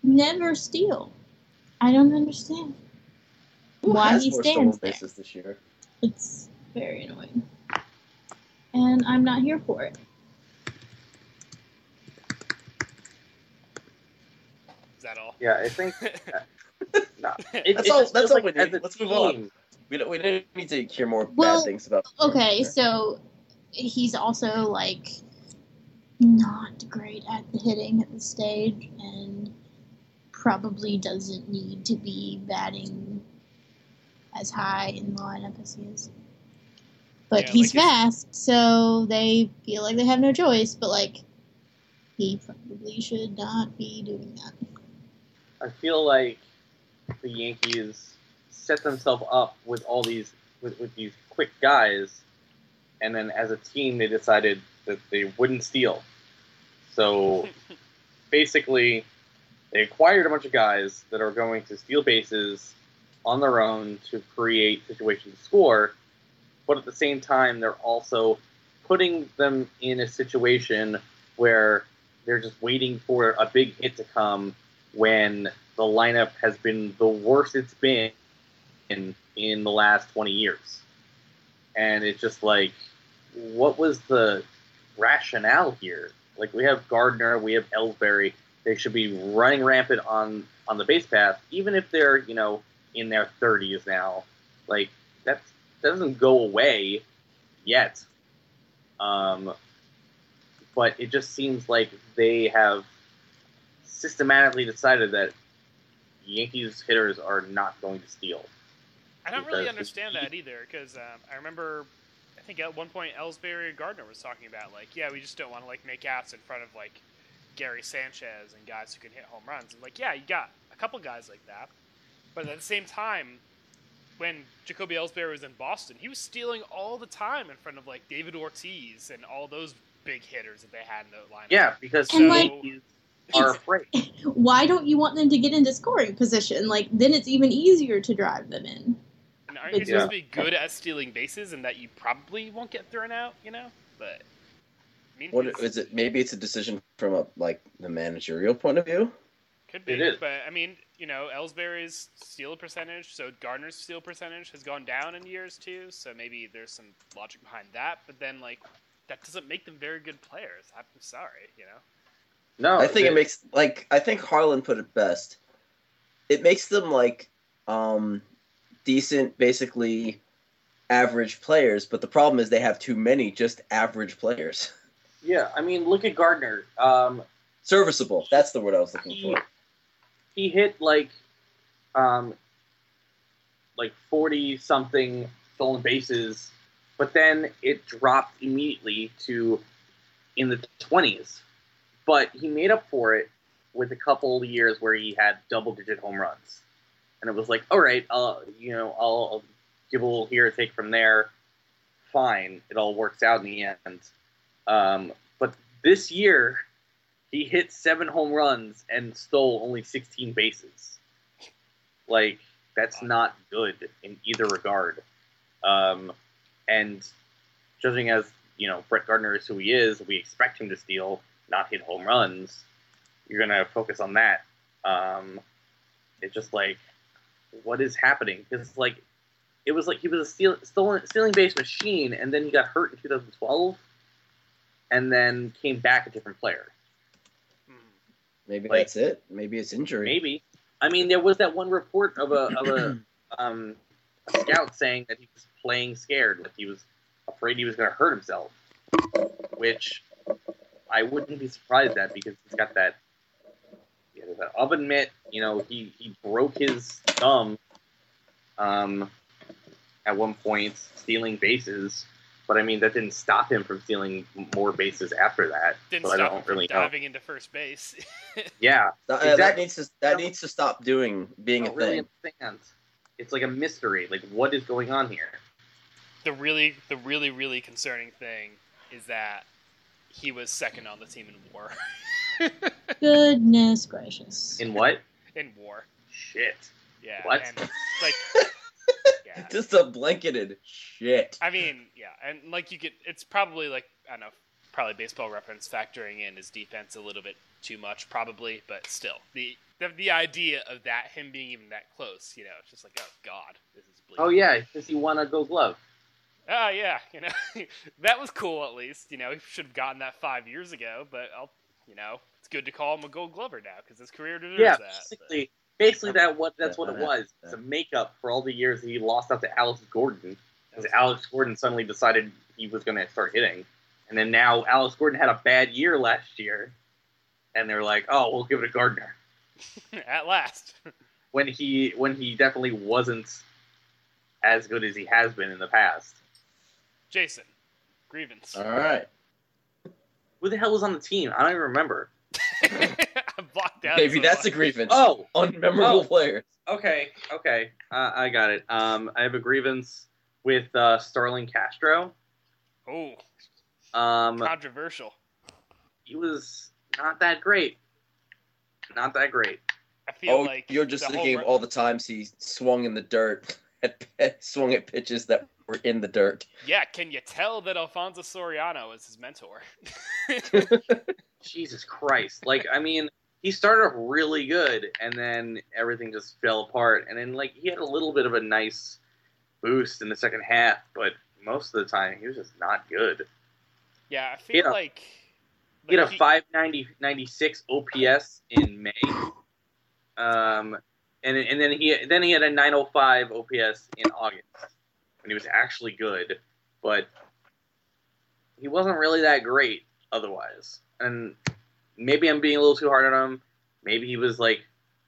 never steal. I don't understand. Who Why has he more stands there. this year? It's very annoying. And I'm not here for it. Is that all? Yeah, I think no, it, That's it all- that's all like we as need. Let's move on. We don't. We don't need to hear more Well, bad things about. Okay, so he's also like not great at the hitting at the stage and probably doesn't need to be batting as high in the lineup as he is. But Yeah, he's like his- fast, so they feel like they have no choice, but like he probably should not be doing that. I feel like the Yankees set themselves up with all these with, with these quick guys, and then as a team they decided that they wouldn't steal. So basically, they acquired a bunch of guys that are going to steal bases on their own to create situations to score, but at the same time they're also putting them in a situation where they're just waiting for a big hit to come when the lineup has been the worst it's been in in the last 20 years. And it's just like what was the rationale here? Like we have Gardner, we have Ellsbury, they should be running rampant on on the base path, even if they're you know in their 30s now. Like that doesn't go away yet. Um, but it just seems like they have systematically decided that Yankees hitters are not going to steal. I don't really understand that either because um, I remember, I think at one point Ellsbury or Gardner was talking about like, yeah, we just don't want to like make outs in front of like Gary Sanchez and guys who can hit home runs. And like, yeah, you got a couple guys like that, but at the same time, when Jacoby Ellsbury was in Boston, he was stealing all the time in front of like David Ortiz and all those big hitters that they had in the lineup. Yeah, because And, the like- are afraid. Why don't you want them to get into scoring position? Like then it's even easier to drive them in. And aren't you Yeah. supposed to be good at stealing bases and that you probably won't get thrown out? You know, but. I mean, What it? Maybe it's a decision from a like the managerial point of view. Could be, It is. but I mean, you know, Ellsbury's steal percentage, so Gardner's steal percentage has gone down in years too. So maybe there's some logic behind that. But then, like, that doesn't make them very good players. I'm sorry, you know. No, I think it makes like I think Harlan put it best. It makes them like um decent, basically average players, but the problem is they have too many just average players. Yeah, I mean, look at Gardner. Um, Serviceable. That's the word I was looking for. He hit like um like 40 something stolen bases but then it dropped immediately to in the 20s but he made up for it with a couple of years where he had double digit home runs. And it was like all right uh, you know I'll, I'll give a little here take from there. Fine. It all works out in the end. Um, but this year he hit seven home runs and stole only 16 bases. Like that's not good in either regard. Um, and judging as you know Brett Gardner is who he is, we expect him to steal, not hit home runs. You're gonna focus on that. Um, it's just like, what is happening? Because like, it was like he was a steal, stolen, stealing base machine, and then he got hurt in 2012, and then came back a different player. Maybe like- that's it. Maybe it's injury. Maybe. I mean, there was that one report of a of a um, scout saying that he was playing scared, like he was afraid he was going to hurt himself. Which I wouldn't be surprised at because he's got that you know, that oven mitt. You know, he he broke his thumb um, at one point stealing bases. But I mean, that didn't stop him from stealing more bases after that. Didn't so I stop don't him from really know. diving into first base. Yeah, That, uh, that needs to that needs to stop doing being I a don't really thing. understand. It's like a mystery. Like, what is going on here? the really, the really, really concerning thing is that he was second on the team in WAR. Goodness gracious. In what? in WAR, Shit. yeah. What? And like, yeah. Just a blanketed shit. I mean, yeah, and like you could, it's probably like I don't know, probably baseball reference factoring in his defense a little bit too much, probably, but still, the the, the idea of that him being even that close, you know, it's just like, oh god, this is bleak. Oh yeah, because he won a Gold Glove. Ah, yeah, you know, that was cool at least. You know, he should have gotten that five years ago, but I'll, you know, it's good to call him a Gold Glover now because his career deserves Yeah, that. basically, basically that what that's what it was. It's a makeup for all the years that he lost out to Alex Gordon. Because Alex Gordon suddenly decided he was going to start hitting, and then now Alex Gordon had a bad year last year, and they're like, "Oh, we'll give it to Gardner." at last. When he when he definitely wasn't as good as he has been in the past. Jason, grievance. All right. Who the hell was on the team? I don't even remember. I blocked out. Maybe some that's a grievance. Oh, Unmemorable Oh. players. okay, okay, uh, I got it. Um, I have a grievance with uh, Starlin Castro. Oh, Um, controversial. he was not that great. Not that great. I feel Oh, like you're just thinking of all the times he swung in the dirt, at, swung at pitches that were in the dirt. Yeah, can you tell that Alfonso Soriano is his mentor? Jesus Christ! Like, I mean, he started off really good, and then everything just fell apart. And then, like, he had a little bit of a nice boost in the second half, but most of the time he was just not good. yeah, I feel Yeah. like He had a Like, 590 96 OPS in May. Um, and and then he then he had a 905 OPS in August, and he was actually good, but he wasn't really that great otherwise. And maybe I'm being a little too hard on him. Maybe he was like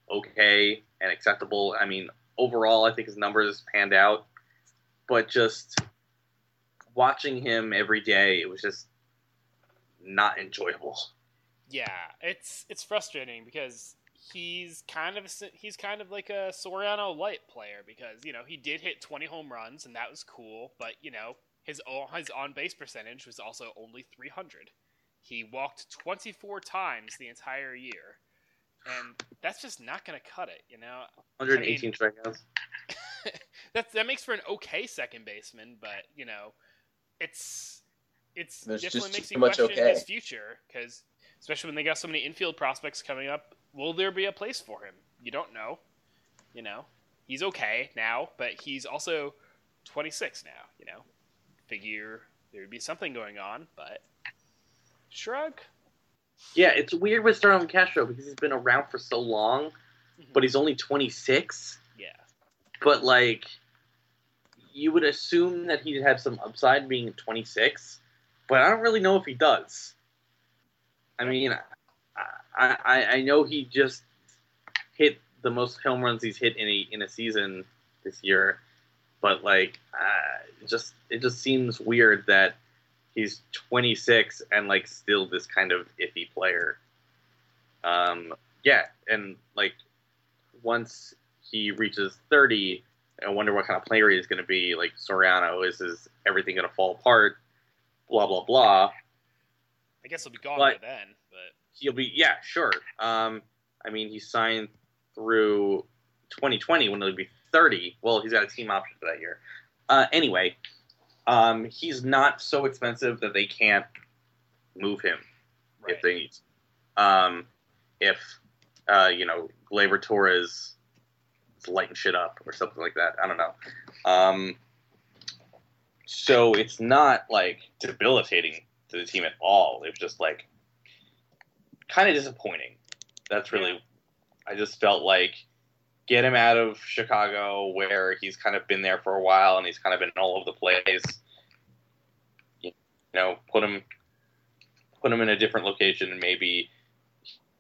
okay and acceptable. I mean, overall, I think his numbers panned out, but just watching him every day, it was just not enjoyable. Yeah, it's it's frustrating because he's kind of he's kind of like a Soriano light player because you know he did hit 20 home runs and that was cool, but you know his his on base percentage was also only 300. He walked 24 times the entire year, and that's just not going to cut it. You know, 118 strikeouts. that that makes for an okay second baseman, but you know, it's it's There's definitely just makes too you question okay. his future because especially when they got so many infield prospects coming up, will there be a place for him? You don't know. You know, he's okay now, but he's also 26 now. You know, figure there would be something going on, but shrug. Yeah, it's weird with Starlin Castro because he's been around for so long, but he's only 26. yeah, But like, you would assume that he'd have some upside being 26, but I don't really know if he does. I mean, I I, I know he just hit the most home runs he's hit in a in a season this year, but like, uh, it just it just seems weird that he's 26 and like still this kind of iffy player. Um, yeah, and like once he reaches 30, I wonder what kind of player he's going to be. Like Soriano, is is everything going to fall apart? Blah blah blah. I guess he'll be gone But- by then. But He'll be yeah, sure. Um, I mean, he signed through 2020 when he'll be 30. Well, he's got a team option for that year. Uh, anyway, um, he's not so expensive that they can't move him right. if they need. to. Um, if uh, you know Gleyber Torres is lighting shit up or something like that. I don't know. Um, so it's not like debilitating to the team at all. It was just like kind of disappointing. That's really. I just felt like get him out of Chicago where he's kind of been there for a while and he's kind of been all over the place. You know, put him put him in a different location and maybe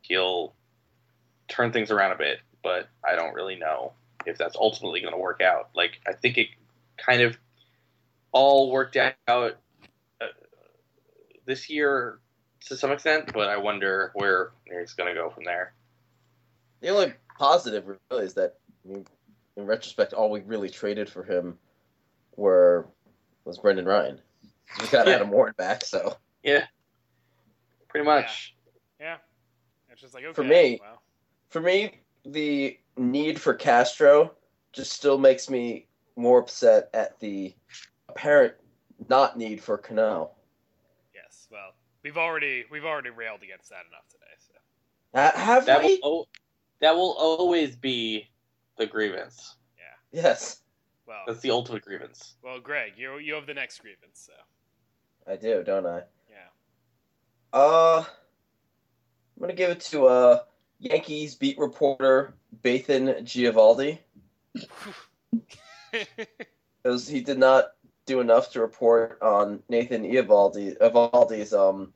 he'll turn things around a bit, but I don't really know if that's ultimately going to work out. Like I think it kind of all worked out uh, this year to some extent, but I wonder where he's going to go from there. The only positive really is that I mean, in retrospect, all we really traded for him were was Brendan Ryan. We got Yeah. Adam Warren back, so Yeah, pretty much. Yeah, it's just like okay. For me- well, for me, the need for Castro just still makes me more upset at the apparent not need for Cano. yes. Well, we've already we've already railed against that enough today. So Ha- have That will we? al- that will always be the grievance. Yeah. Yes, well, That's the ultimate grievance. well, Greg, you you have the next grievance. So I do, don't I? yeah. Uh, I'm gonna give it to uh Yankees beat reporter Bathan Giavaldi. because he did not do enough to report on Nathan Eovaldi Eovaldi's um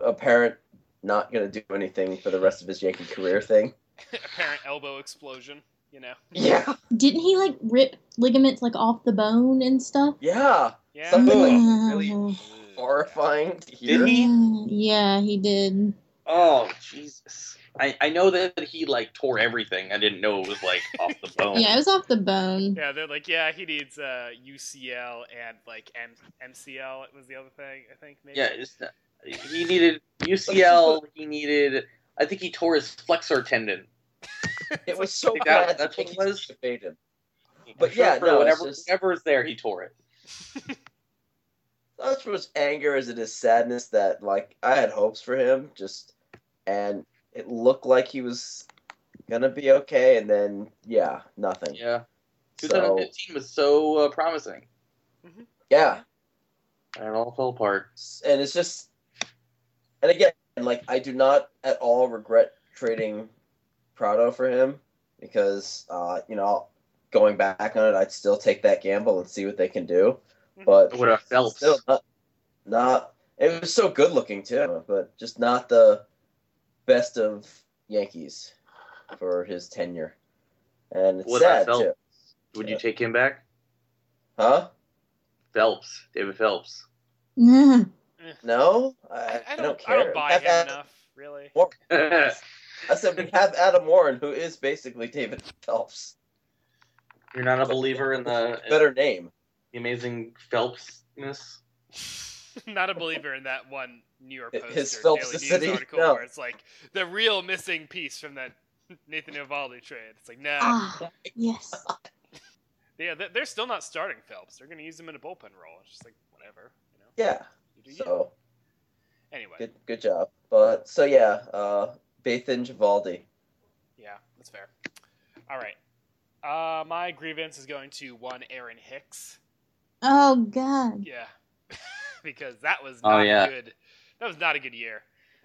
apparent not going to do anything for the rest of his Yankee career thing. Apparent elbow explosion. You know. Yeah, Didn't he like rip ligaments like off the bone and stuff? yeah, Yeah. something like Yeah. really horrifying to hear. Did he? Yeah, he did. Oh Jesus! I, I know that he like tore everything. I didn't know it was like off the bone. Yeah, it was off the bone. Yeah, they're like, yeah, he needs uh, UCL and like M- MCL It was the other thing. I think maybe. Yeah, it's not, he needed UCL. He needed. I think he tore his flexor tendon. It was so Like that- bad. that's what it was? defeated. I'm But sure yeah, no, whatever just- whatever's there, he tore it. Not as much anger as it is sadness that like I had hopes for him, just and it looked like he was gonna be okay, and then yeah, nothing. Yeah, So 2015 was so uh, promising, yeah, and it all fell apart. and it's just and again, like I do not at all regret trading Prado for him because uh, you know, going back on it, I'd still take that gamble and see what they can do. Mhm. But What about Phelps? still not, not it was so good looking too, but just not the best of Yankees for his tenure. And it's What about sad Phelps? too. Would you take him back? Huh? Phelps, David Phelps. Yeah. No? I, I, I I don't. don't I care. don't buy Have him Ad- enough, really. You're I said we have Adam Warren, who is basically David Phelps. You're not a believer in the, Better name. the amazing Phelpsness. Not a believer in that one New York His Post or Phelps Daily News City? article No. where it's like the real missing piece from that Nathan Eovaldi trade. It's like, no, Ah, yes. yeah, they- they're still not starting Phelps. They're going to use him in a bullpen role. It's just like whatever, you know. Yeah. You do you. So Anyway, good good job. But so yeah, uh Bathan Givaldi. yeah, that's fair. All right, uh, my grievance is going to one Aaron Hicks. Oh God. Yeah, because that was Oh, not yeah. good. That was not a good year.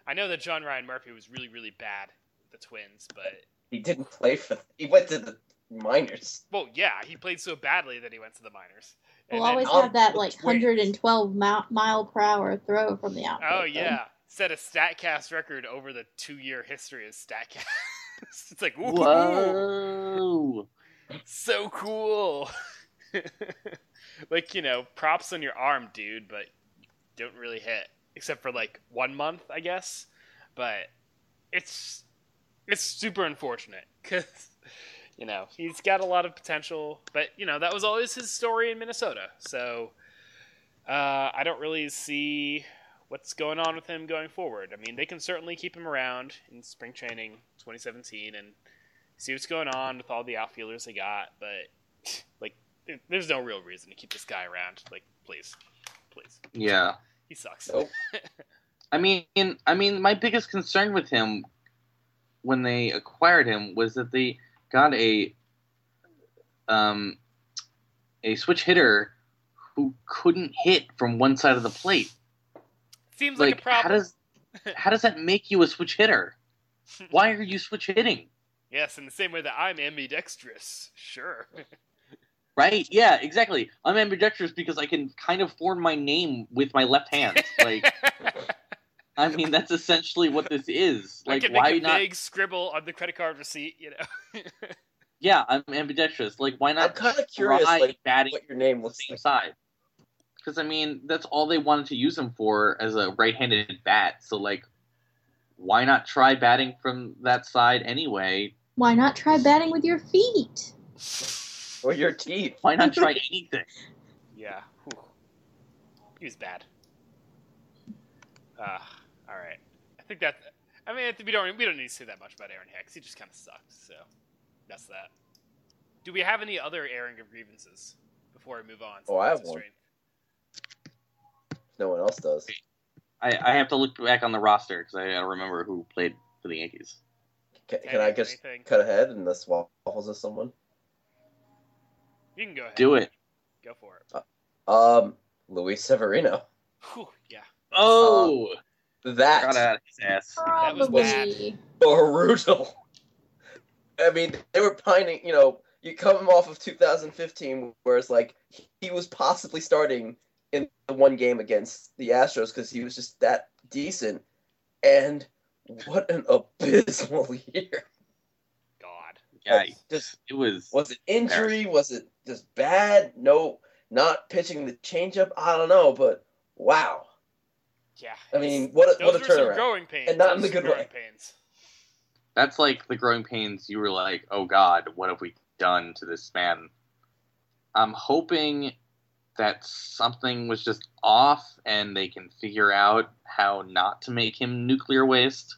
I know that John Ryan Murphy was really, really bad with the Twins, but He didn't play for he went to the minors. well, yeah, he played so badly that he went to the minors. And We'll then- always have that like Twins. 112 mile, mile per hour throw from the outfield. oh though. yeah, set a Statcast record over the two-year history of Statcast. it's like woo, Whoa! so cool. like you know, props on your arm, dude, but don't really hit except for like one month, I guess. But it's it's super unfortunate because you know he's got a lot of potential, but you know that was always his story in Minnesota. So uh, I don't really see what's going on with him going forward. I mean, they can certainly keep him around in spring training 2017 and see what's going on with all the outfielders they got, but like there's no real reason to keep this guy around. Like, please, please, Yeah. he sucks. Nope. I mean, I mean, my biggest concern with him when they acquired him was that they got a um a switch hitter who couldn't hit from one side of the plate. Seems like, Like, a problem. how does how does that make you a switch hitter? Why are you switch hitting? yes, in the same way that I'm ambidextrous. Sure. Right? Yeah, exactly. I'm ambidextrous because I can kind of form my name with my left hand. Like, I mean, that's essentially what this is. I Like, can why a not? big scribble on the credit card receipt. You know. Yeah, I'm ambidextrous. Like, why I'm not kind of curious try like batting what your name the looks same like. side? Because I mean, that's all they wanted to use him for as a right-handed bat. So like, why not try batting from that side anyway? Why not try batting with your feet? Or your teeth. Why not try anything? yeah. Whew. He was bad. Uh, all right. I think that. I mean, we don't we don't need to say that much about Aaron Hicks. He just kind of sucks. So that's that. Do we have any other airing of grievances before we move on? Oh, I have one. strength? No one else does. I, I have to look back on the roster because I don't remember who played for the Yankees. Can, can I just anything? cut ahead and this waffles of someone? You can go ahead. Do it. Go for it. Um, Luis Severino. Whew, yeah. Oh, That got out of his ass. That was Probably. brutal. I mean, they were pining. You know, you come off of 2015, where it's like he was possibly starting in the one game against the Astros because he was just that decent, and what an abysmal year. God. Yeah, Like, just it was. was it injury? Was it just bad? No, not pitching the changeup. I don't know, but wow. Yeah. I mean, what a, those what a were some turnaround. growing pains. And not Those in the good growing way. Pains. That's like the growing pains. You were like, oh God, what have we done to this man? I'm hoping that something was just off and they can figure out how not to make him nuclear waste.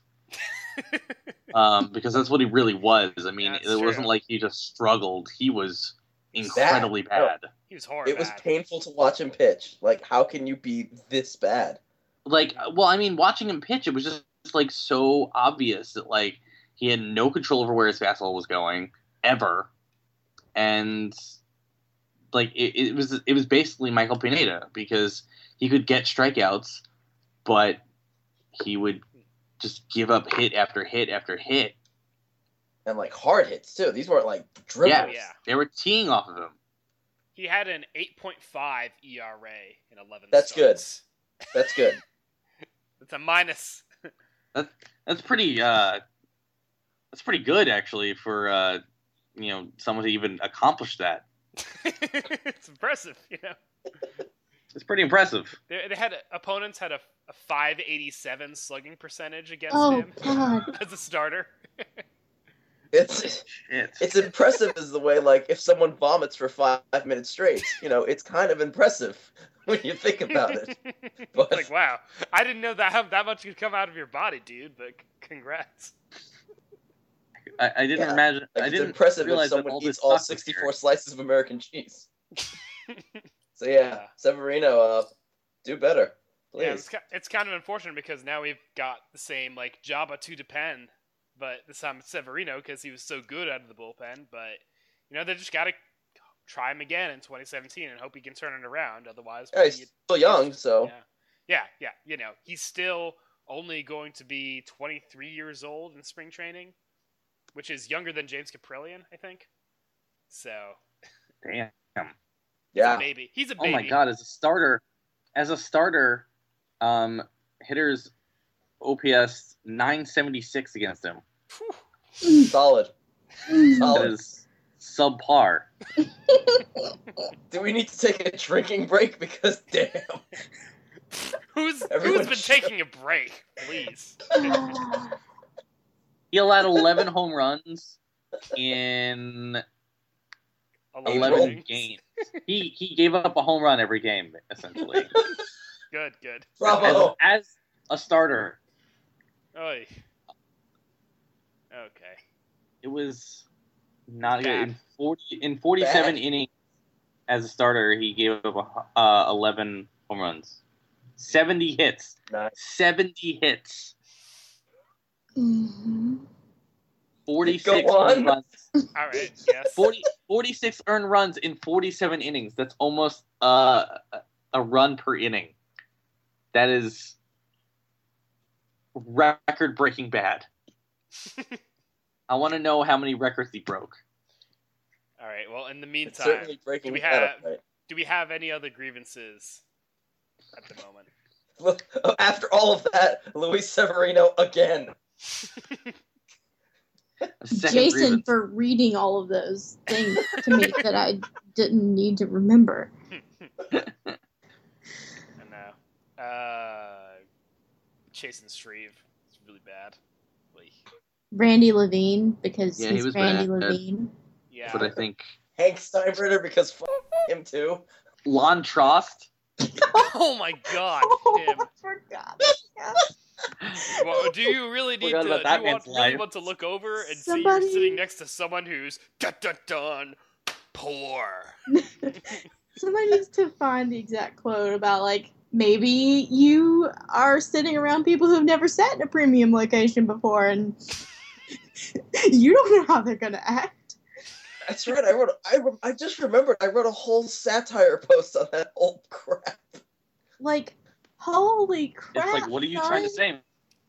um, because that's what he really was. I mean, That's it wasn't like he just struggled. He was incredibly No. bad. He was horrible. It was painful to watch him pitch. Like, how can you be this bad? Like, uh, well, I mean, watching him pitch, it was just like so obvious that like he had no control over where his fastball was going ever, and like it, it was it was basically Michael Pineda because he could get strikeouts, but he would just give up hit after hit after hit. And like hard hits too. These weren't like dribbles. Yeah, yeah. they were teeing off of him. He had an 8.5 ERA in 11 That's good. That's good. It's a minus. That's pretty. Uh, that's pretty good actually for uh, you know someone to even accomplish that. it's impressive, you know. It's pretty impressive. They, they had opponents had a, a 587 slugging percentage against Oh him God. as a starter. It's Shit. it's impressive as the way like if someone vomits for five minutes straight, you know, it's kind of impressive when you think about it. But- like wow, I didn't know that that much could come out of your body, dude. But congrats. I, I didn't Yeah, imagine. Like, I it's didn't impressive if realize that someone all eats this all 64 here. slices of American cheese. So yeah, Yeah. Severino, uh, do better, Yeah, please. it's, it's kind of unfortunate because now we've got the same like Joba to depend, but this time it's Severino because he was so good out of the bullpen. But you know they just got to try him again in 2017 and hope he can turn it around. Otherwise, Yeah, he's we- still young, so yeah, yeah, yeah. You know he's still only going to be 23 years old in spring training, which is younger than James Kaprielian, I think. So Damn. he's yeah. a baby. He's a baby. Oh my god! As a starter, as a starter, um, hitters OPS 976 against him. Solid. Solid. is subpar. Do we need to take a drinking break? Because damn. Who's Everyone who's been shut- taking a break, please? He allowed 11 home runs in 11 innings. games. He he gave up a home run every game essentially. Good, good. Bravo. As, as a starter, Oy. Okay. it was not good. In 40 in 47 Bad. innings as a starter, he gave up a, uh, 11 home runs. 70 hits. Nice. 70 hits. Mhm. 46 earned runs. All right. Yes. 40, 46 earned runs in 47 innings. That's almost uh, a run per inning. That is record breaking bad. I want to know how many records he broke. All right. Well, in the meantime, do we have- up, right? do we have any other grievances at the moment? Look, after all of that, Luis Severino again. Jason grievance. for reading all of those things to me that I didn't need to remember. I know. Uh, Chasen Shreve is really bad. Like, Randy Levine because Yeah, he he's was Randy bad. Levine. yeah. But I think Hank Steinbrenner because f- him too. Lonn Trost. oh my God, oh, him. I forgot. Well, do you really need to? Forgot Do you want, man's really want to look over and see you're sitting next to someone who's dun dun dun poor? Somebody needs to find the exact quote about like maybe you are sitting around people who've never sat in a premium location before and you don't know how they're gonna act. That's right. I wrote. I, I just remembered. I wrote a whole satire post on that old crap. Like, holy crap! It's like, what are you trying to say?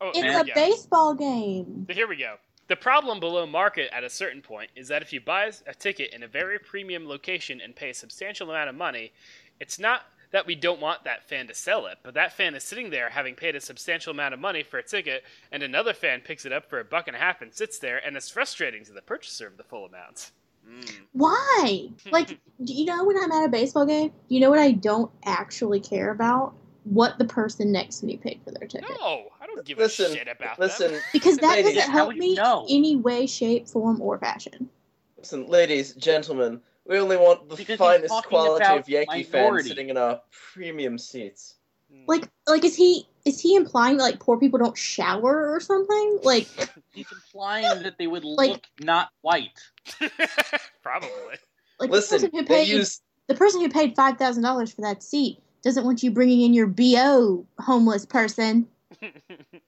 Oh, It's there a we go. baseball game. So here we go. The problem below market at a certain point is that if you buy a ticket in a very premium location and pay a substantial amount of money, it's not that we don't want that fan to sell it, but that fan is sitting there having paid a substantial amount of money for a ticket, and another fan picks it up for a buck and a half and sits there, and it's frustrating to the purchaser of the full amount. Mm. Why? Like, do you know when I'm at a baseball game? Do you know what I don't actually care about? What the person next to me paid for their ticket. No, I don't give Listen, a shit about listen, them. Because that Ladies, doesn't help me know? any way, shape, form, or fashion. listen, ladies, gentlemen. We only want the Because finest quality of Yankee fans sitting in a premium seats. Mm. Like, like is he is he implying that like poor people don't shower or something? Like, He's implying that they would Like- look not white. Probably. like Listen, the person who they paid use the person who paid five thousand dollars for that seat doesn't want you bringing in your bo homeless person.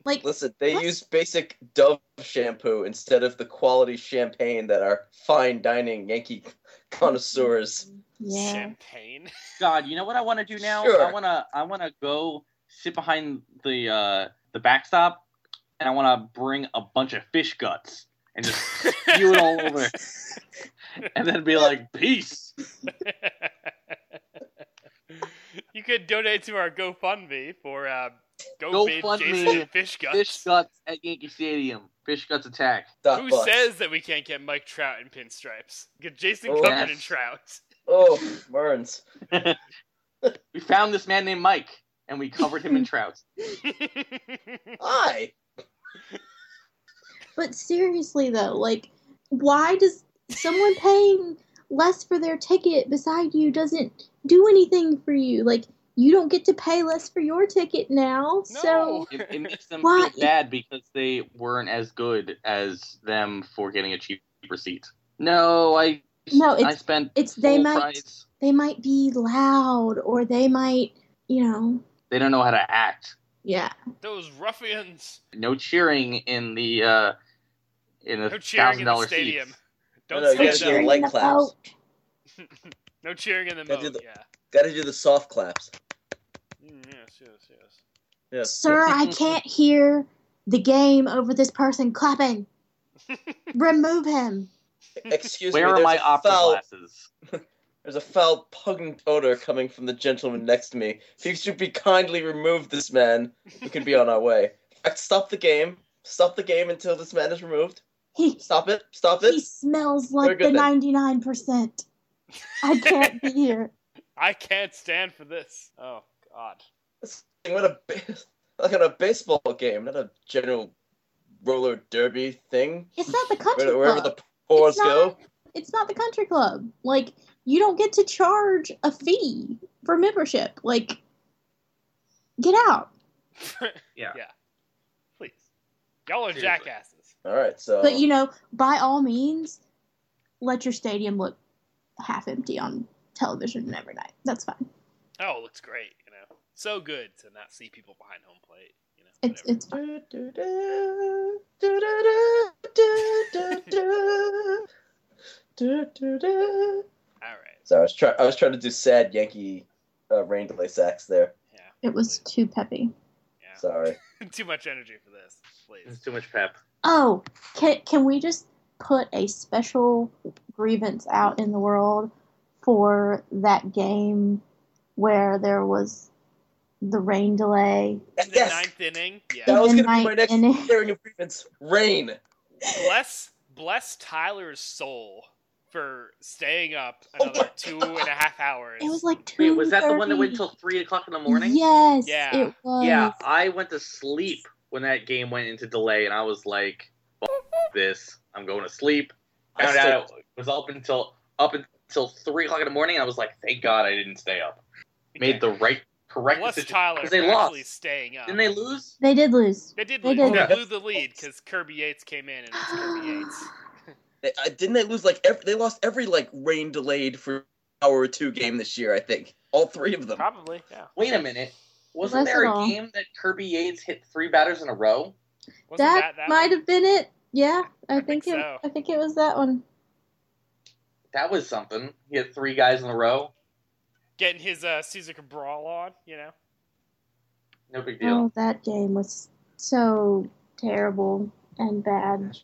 Like, listen. They What? use basic Dove shampoo instead of the quality champagne that our fine dining Yankee connoisseurs. yeah, Champagne. God, you know what I want to do now? Sure. I want to I want to go sit behind the uh the backstop, and I want to bring a bunch of fish guts and just spew it all over, and then be like, "Peace." you could donate to our GoFundMe for uh, Go Bid GoFundMe, Jason Fish Guts. Fish guts at Yankee Stadium. Fish guts attack. Dot Who bucks. says that we can't get Mike Trout in pinstripes? Get Jason Oh, covered in yes. trout. Oh, Burns. We found this man named Mike, and we covered him in trout. Hi. But seriously though, like, why does someone paying less for their ticket beside you doesn't do anything for you? Like, you don't get to pay less for your ticket now. No. So It, it makes them Why? feel bad because they weren't as good as them for getting a cheaper seat. No, I No, I spent it's they full might price. they might be loud or they might, you know, They don't know how to act. yeah. Those ruffians. No cheering in the uh in a No thousand dollar the dollar stadium. seats. Don't No, no, you gotta stand do the light claps. No cheering in the Gotta moat. Yeah. Gotta do the soft claps. Mm, yes, yes, yes. Yes. Sir, I can't hear the game over this person clapping. Remove him. Excuse Where me. Where are there's my a opera foul, glasses? There's a foul, pungent odor coming from the gentleman next to me. If you should be kindly remove this man, we can be on our way. Stop the game. Stop the game until this man is removed. He Stop it. Stop it. he smells like the then. ninety nine percent. I can't be here. I can't stand for this. Oh God. What a ba- like at a baseball game, not a general roller derby thing. It's not the country Where, wherever club. the paws It's not- go. It's not the country club. Like you don't get to charge a fee for membership. Like get out. Yeah. Yeah. Please. Y'all are Seriously. jackasses. All right, so But you know, by all means, let your stadium look half empty on television every night. That's fine. Oh, it looks great. You know, so good to not see people behind home plate. You know, It's whatever. it's. Do, do, do, do, do, do, do, do, do, do. all right. So I was trying. I was trying to do sad Yankee uh, rain delay sax there. Yeah. It was too peppy. Yeah. Sorry. Too much energy for this, It's please. too much pep. Oh, can can we just put a special grievance out in the world for that game where there was the rain delay? In the Yes, ninth inning. Yeah. that was going to be my next inning. hearing of grievance. Rain. bless bless Tyler's soul for staying up Oh another my two and a half hours. It was like two. Wait, was that the one that went till three o'clock in the morning? Yes, Yeah. it was. Yeah, I went to sleep when that game went into delay, and I was like, "This, I'm going to sleep." I Found stayed- out it was up until up until three o'clock in the morning. I was like, "Thank God I didn't stay up." Made the right, correct bless decision Tyler because they lost. actually staying up. Didn't they lose? They did lose. They did They lose. did. They Yeah. blew the lead because Kirby Yates came in and it was Kirby Yates. They, uh, didn't they lose like every, they lost every like rain delayed for hour or two game this year? I think all three of them. Probably, yeah. Wait a minute. Wasn't Bless there a all. game that Kirby Yates hit three batters in a row? That that that might one? have been it. Yeah, I, I think, think it. I think it was that one. That was something. He hit three guys in a row. Getting his uh, Cesar Cabral on? You know, No big deal. Oh, that game was so terrible and bad.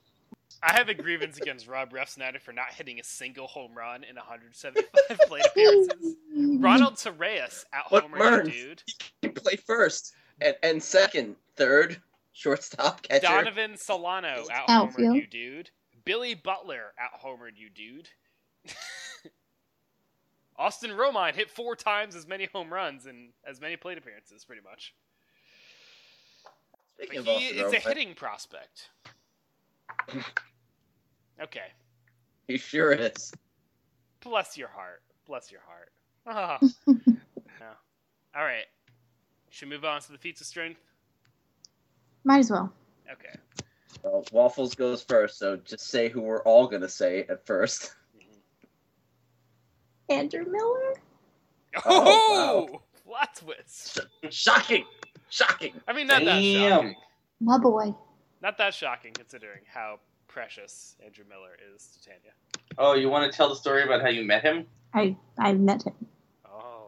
I have a grievance against Rob Refsnyder for not hitting a single home run in 175 plate appearances. Ronald Torreyes out What homer Mearns? dude. You play first and, and second, third, shortstop, catcher. Donovan Solano out Outfield. homered you, dude. Billy Butler out homered you, dude. Austin Romine hit four times as many home runs and as many plate appearances, pretty much. But Speaking of he Austin is a hitting prospect. Okay, He sure is. bless your heart. Bless your heart. Yeah. All right. Should we move on to the feats of strength? Might as well. Okay. Well, Waffles goes first, so just say who we're all gonna say at first. Andrew Miller. Oh, Oh, plot twist. Shocking! Shocking! I mean, not that Damn. shocking. My boy. Not that shocking considering how precious Andrew Miller is to Tanya. Oh, you want to tell the story about how you met him? I I met him. Oh.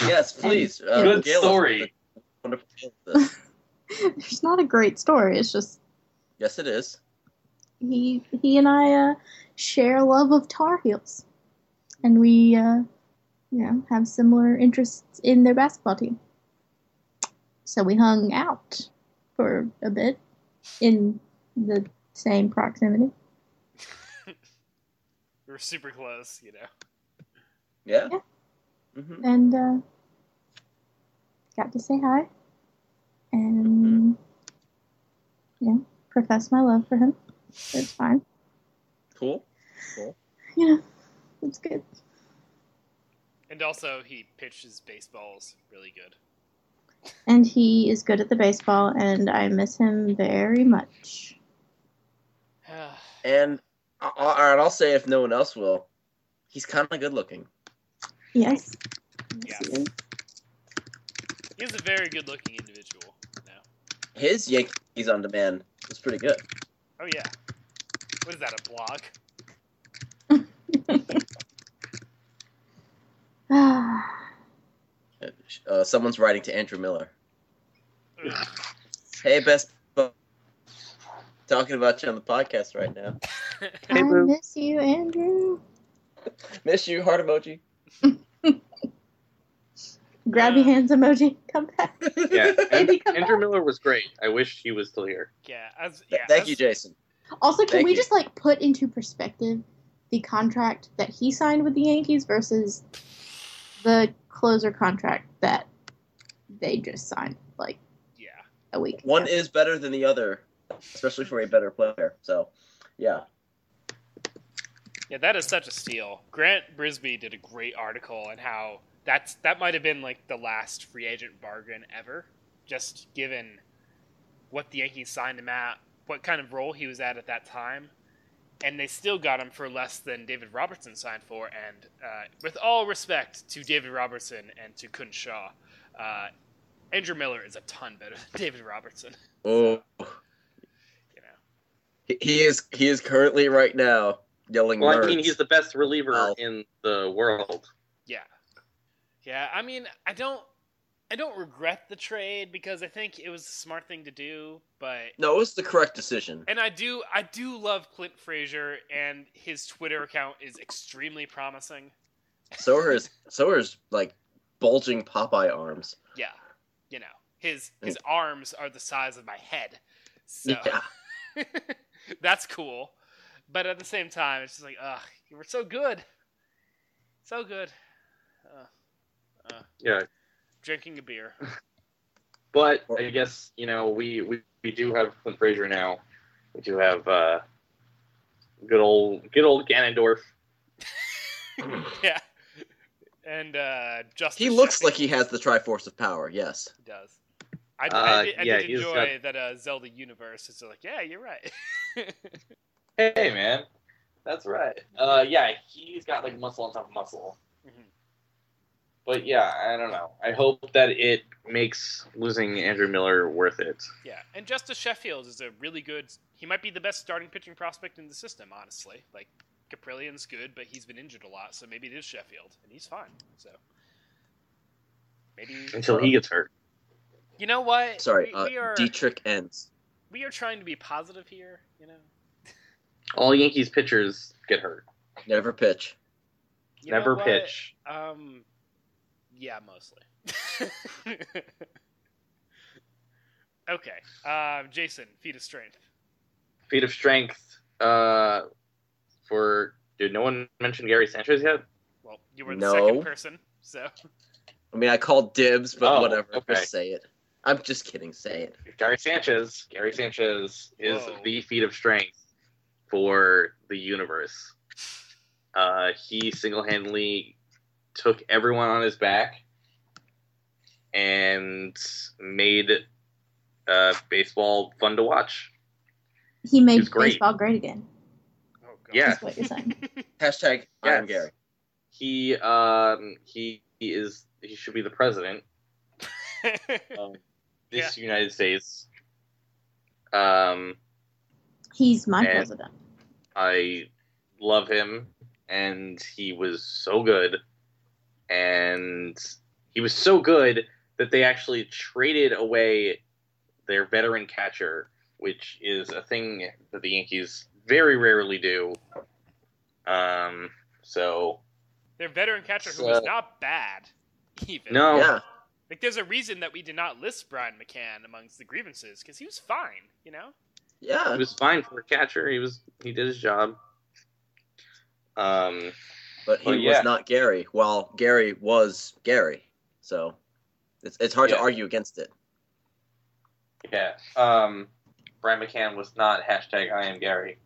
Yes, please. Uh, Good story. with the Wonderful. tale of this. There's not a great story. It's just Yes, it is. he he and I uh, share a love of Tar Heels, and we uh, you know have similar interests in their basketball team. So we hung out for a bit in the same proximity. We were super close, you know. Yeah. Yeah. hmm and uh, got to say hi and yeah, profess my love for him. It's fine. Cool. You know, it's good. And also, he pitched his baseballs really good. And he is good at the baseball, and I miss him very much. And I- I- all right, I'll say if no one else will, he's kind of good looking. Yes. Yes. Yes, he. He's a very good-looking individual. Now, His Yankees on demand was pretty good. oh yeah, what is that? A blog? Uh, someone's writing to Andrew Miller. Hey, best bu- talking about you on the podcast right now. I Boo. miss you, Andrew. Miss you, heart emoji. Grab your hands emoji. Come back. Yeah, Baby, come Andrew back. Miller was great. I wish he was still here. yeah, as yeah. Thank as- you, Jason. Also, can Thank we you. just like put into perspective the contract that he signed with the Yankees versus the closer contract that they just signed like Yeah, a week One ago? is better than the other, especially for a better player. So, yeah. yeah, that is such a steal. Grant Brisbee did a great article on how that's that might have been like the last free agent bargain ever, just given what the Yankees signed him at, what kind of role he was at at that time, and they still got him for less than David Robertson signed for. And uh, with all respect to David Robertson and to Kun Shaw, uh, Andrew Miller is a ton better than David Robertson. Oh, You know, he, he is. He is currently right now yelling. Well, I mean, he's the best reliever Wow. in the world. yeah, yeah. I mean, I don't, I don't regret the trade because I think it was a smart thing to do, but no, it was the correct decision. And I do, I do love Clint Frazier, and his Twitter account is extremely promising. So are his. So are his like bulging Popeye arms. Yeah, you know, his his arms are the size of my head, so Yeah. that's cool. But at the same time, it's just like, ugh, you were so good, so good. Uh, uh, Yeah, drinking a beer. but I guess you know we we, we do have Clint Frazier now. We do have uh, good old good old Ganondorf. yeah, and uh, Justus. He looks Sheffield like he has the Triforce of Power. Yes. He does. I, Uh, I, did, I yeah, did enjoy got- that uh, Zelda universe. It's like, yeah, you're right. Hey man, that's right. Uh, yeah, he's got like muscle on top of muscle. Mhm. But yeah, I don't know. I hope that it makes losing Andrew Miller worth it. Yeah, and Justus Sheffield is a really good. He might be the best starting pitching prospect in the system, honestly. Like Kaprielian's good, but he's been injured a lot, so maybe it is Sheffield, and he's fine. So maybe Until he gets hurt. You know what? Sorry, we, uh, we are Dietrich ends. we are trying to be positive here. You know, All Yankees pitchers get hurt. Never pitch. You Never pitch. Um, yeah, mostly. okay, uh, Jason, feat of strength. Feat of strength. Uh, for did no one mention Gary Sanchez yet? Well, you were the No. second person, so I mean, I called dibs, but Oh, whatever. okay. Just say it. I'm just kidding. Say it. Gary Sanchez. Gary Sanchez is Whoa. the feat of strength for the universe. Uh, he single-handedly took everyone on his back and made uh, baseball fun to watch. He made great. baseball great again. oh god. Yeah. That's what you're saying. Hashtag I am Gary. He um, he, he is he should be the president of this United States. Um, He's my president. I love him, and he was so good, and he was so good that they actually traded away their veteran catcher, which is a thing that the Yankees very rarely do. Um, so Their veteran catcher who So- was not bad, even. no, Yeah. Like, there's a reason that we did not list Brian McCann amongst the grievances because he was fine, you know. Yeah. he was fine for a catcher. He was he did his job. Um, But he Well, yeah. was not Gary, while Gary was Gary. So it's it's hard Yeah. to argue against it. yeah. Um, Brian McCann was not hashtag I am Gary.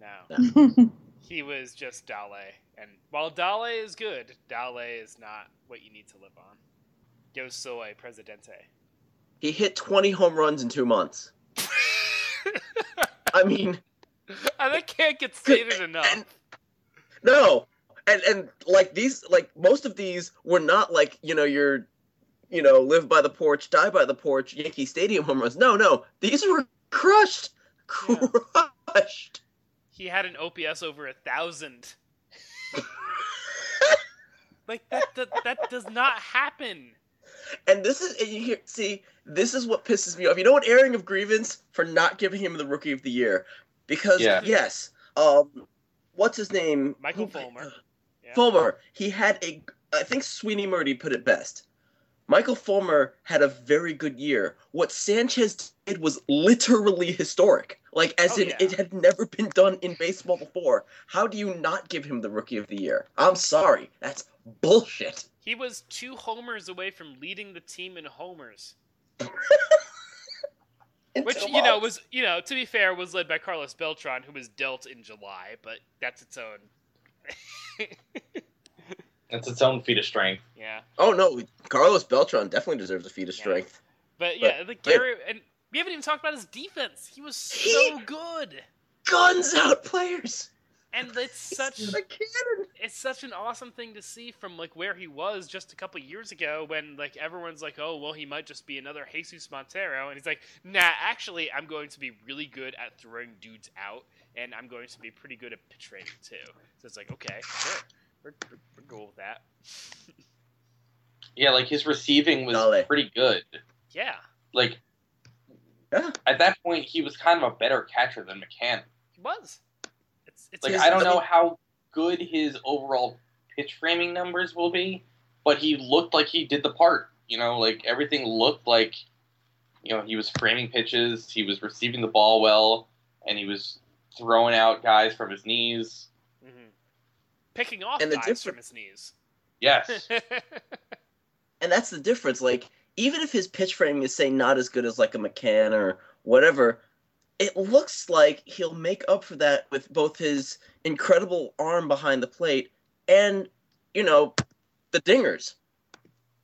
No, he was just Dale. And while Dale is good, Dale is not what you need to live on. Yo soy presidente. He hit 20 home runs in two months. I mean, and that can't get stated enough. and- no, and and like these, like most of these were not like you know your, you know, live by the porch, die by the porch, Yankee Stadium home runs. No, no, these were crushed, Yeah. crushed. He had an OPS over a thousand. Like that, that that does not happen. And this is and you hear, see, this is what pisses me off. You know what? Airing of grievance for not giving him the Rookie of the Year, because Yeah. yes, um, what's his name? Michael Who- Fulmer. Fulmer. He had a. I think Sweeny Murti put it best. Michael Fulmer had a very good year. What Sanchez did was literally historic. Like, as Oh, in, yeah. it had never been done in baseball before. How do you not give him the Rookie of the Year? I'm sorry. That's bullshit. He was two homers away from leading the team in homers, which you know was you know to be fair was led by Carlos Beltran, who was dealt in July, but that's its own. It's its own feat of strength. yeah, Oh no, Carlos Beltran definitely deserves a feat of Yeah. strength. but yeah, the Gary and we haven't even talked about his defense. He was so He- good, Guns out players. and it's such a cannon. it's such an awesome thing to see from like where he was just a couple years ago when like everyone's like oh well he might just be another jesus montero and he's like nah actually i'm going to be really good at throwing dudes out and i'm going to be pretty good at pitch rating too so it's like okay sure we're, we're, we're cool with that Yeah, like his receiving was Dale. pretty good. yeah Like Yeah. at that point, he was kind of a better catcher than McCann. he was it's, it's Like his- I don't know how good his overall pitch framing numbers will be, but he looked like he did the part. You know, like everything looked like, you know, he was framing pitches, he was receiving the ball well, and he was throwing out guys from his knees. mhm. picking off And the guys differ- from his knees Yes, and that's the difference. Like, even if his pitch framing is say not as good as like a McCann or whatever, it looks like he'll make up for that with both his incredible arm behind the plate and, you know, the dingers.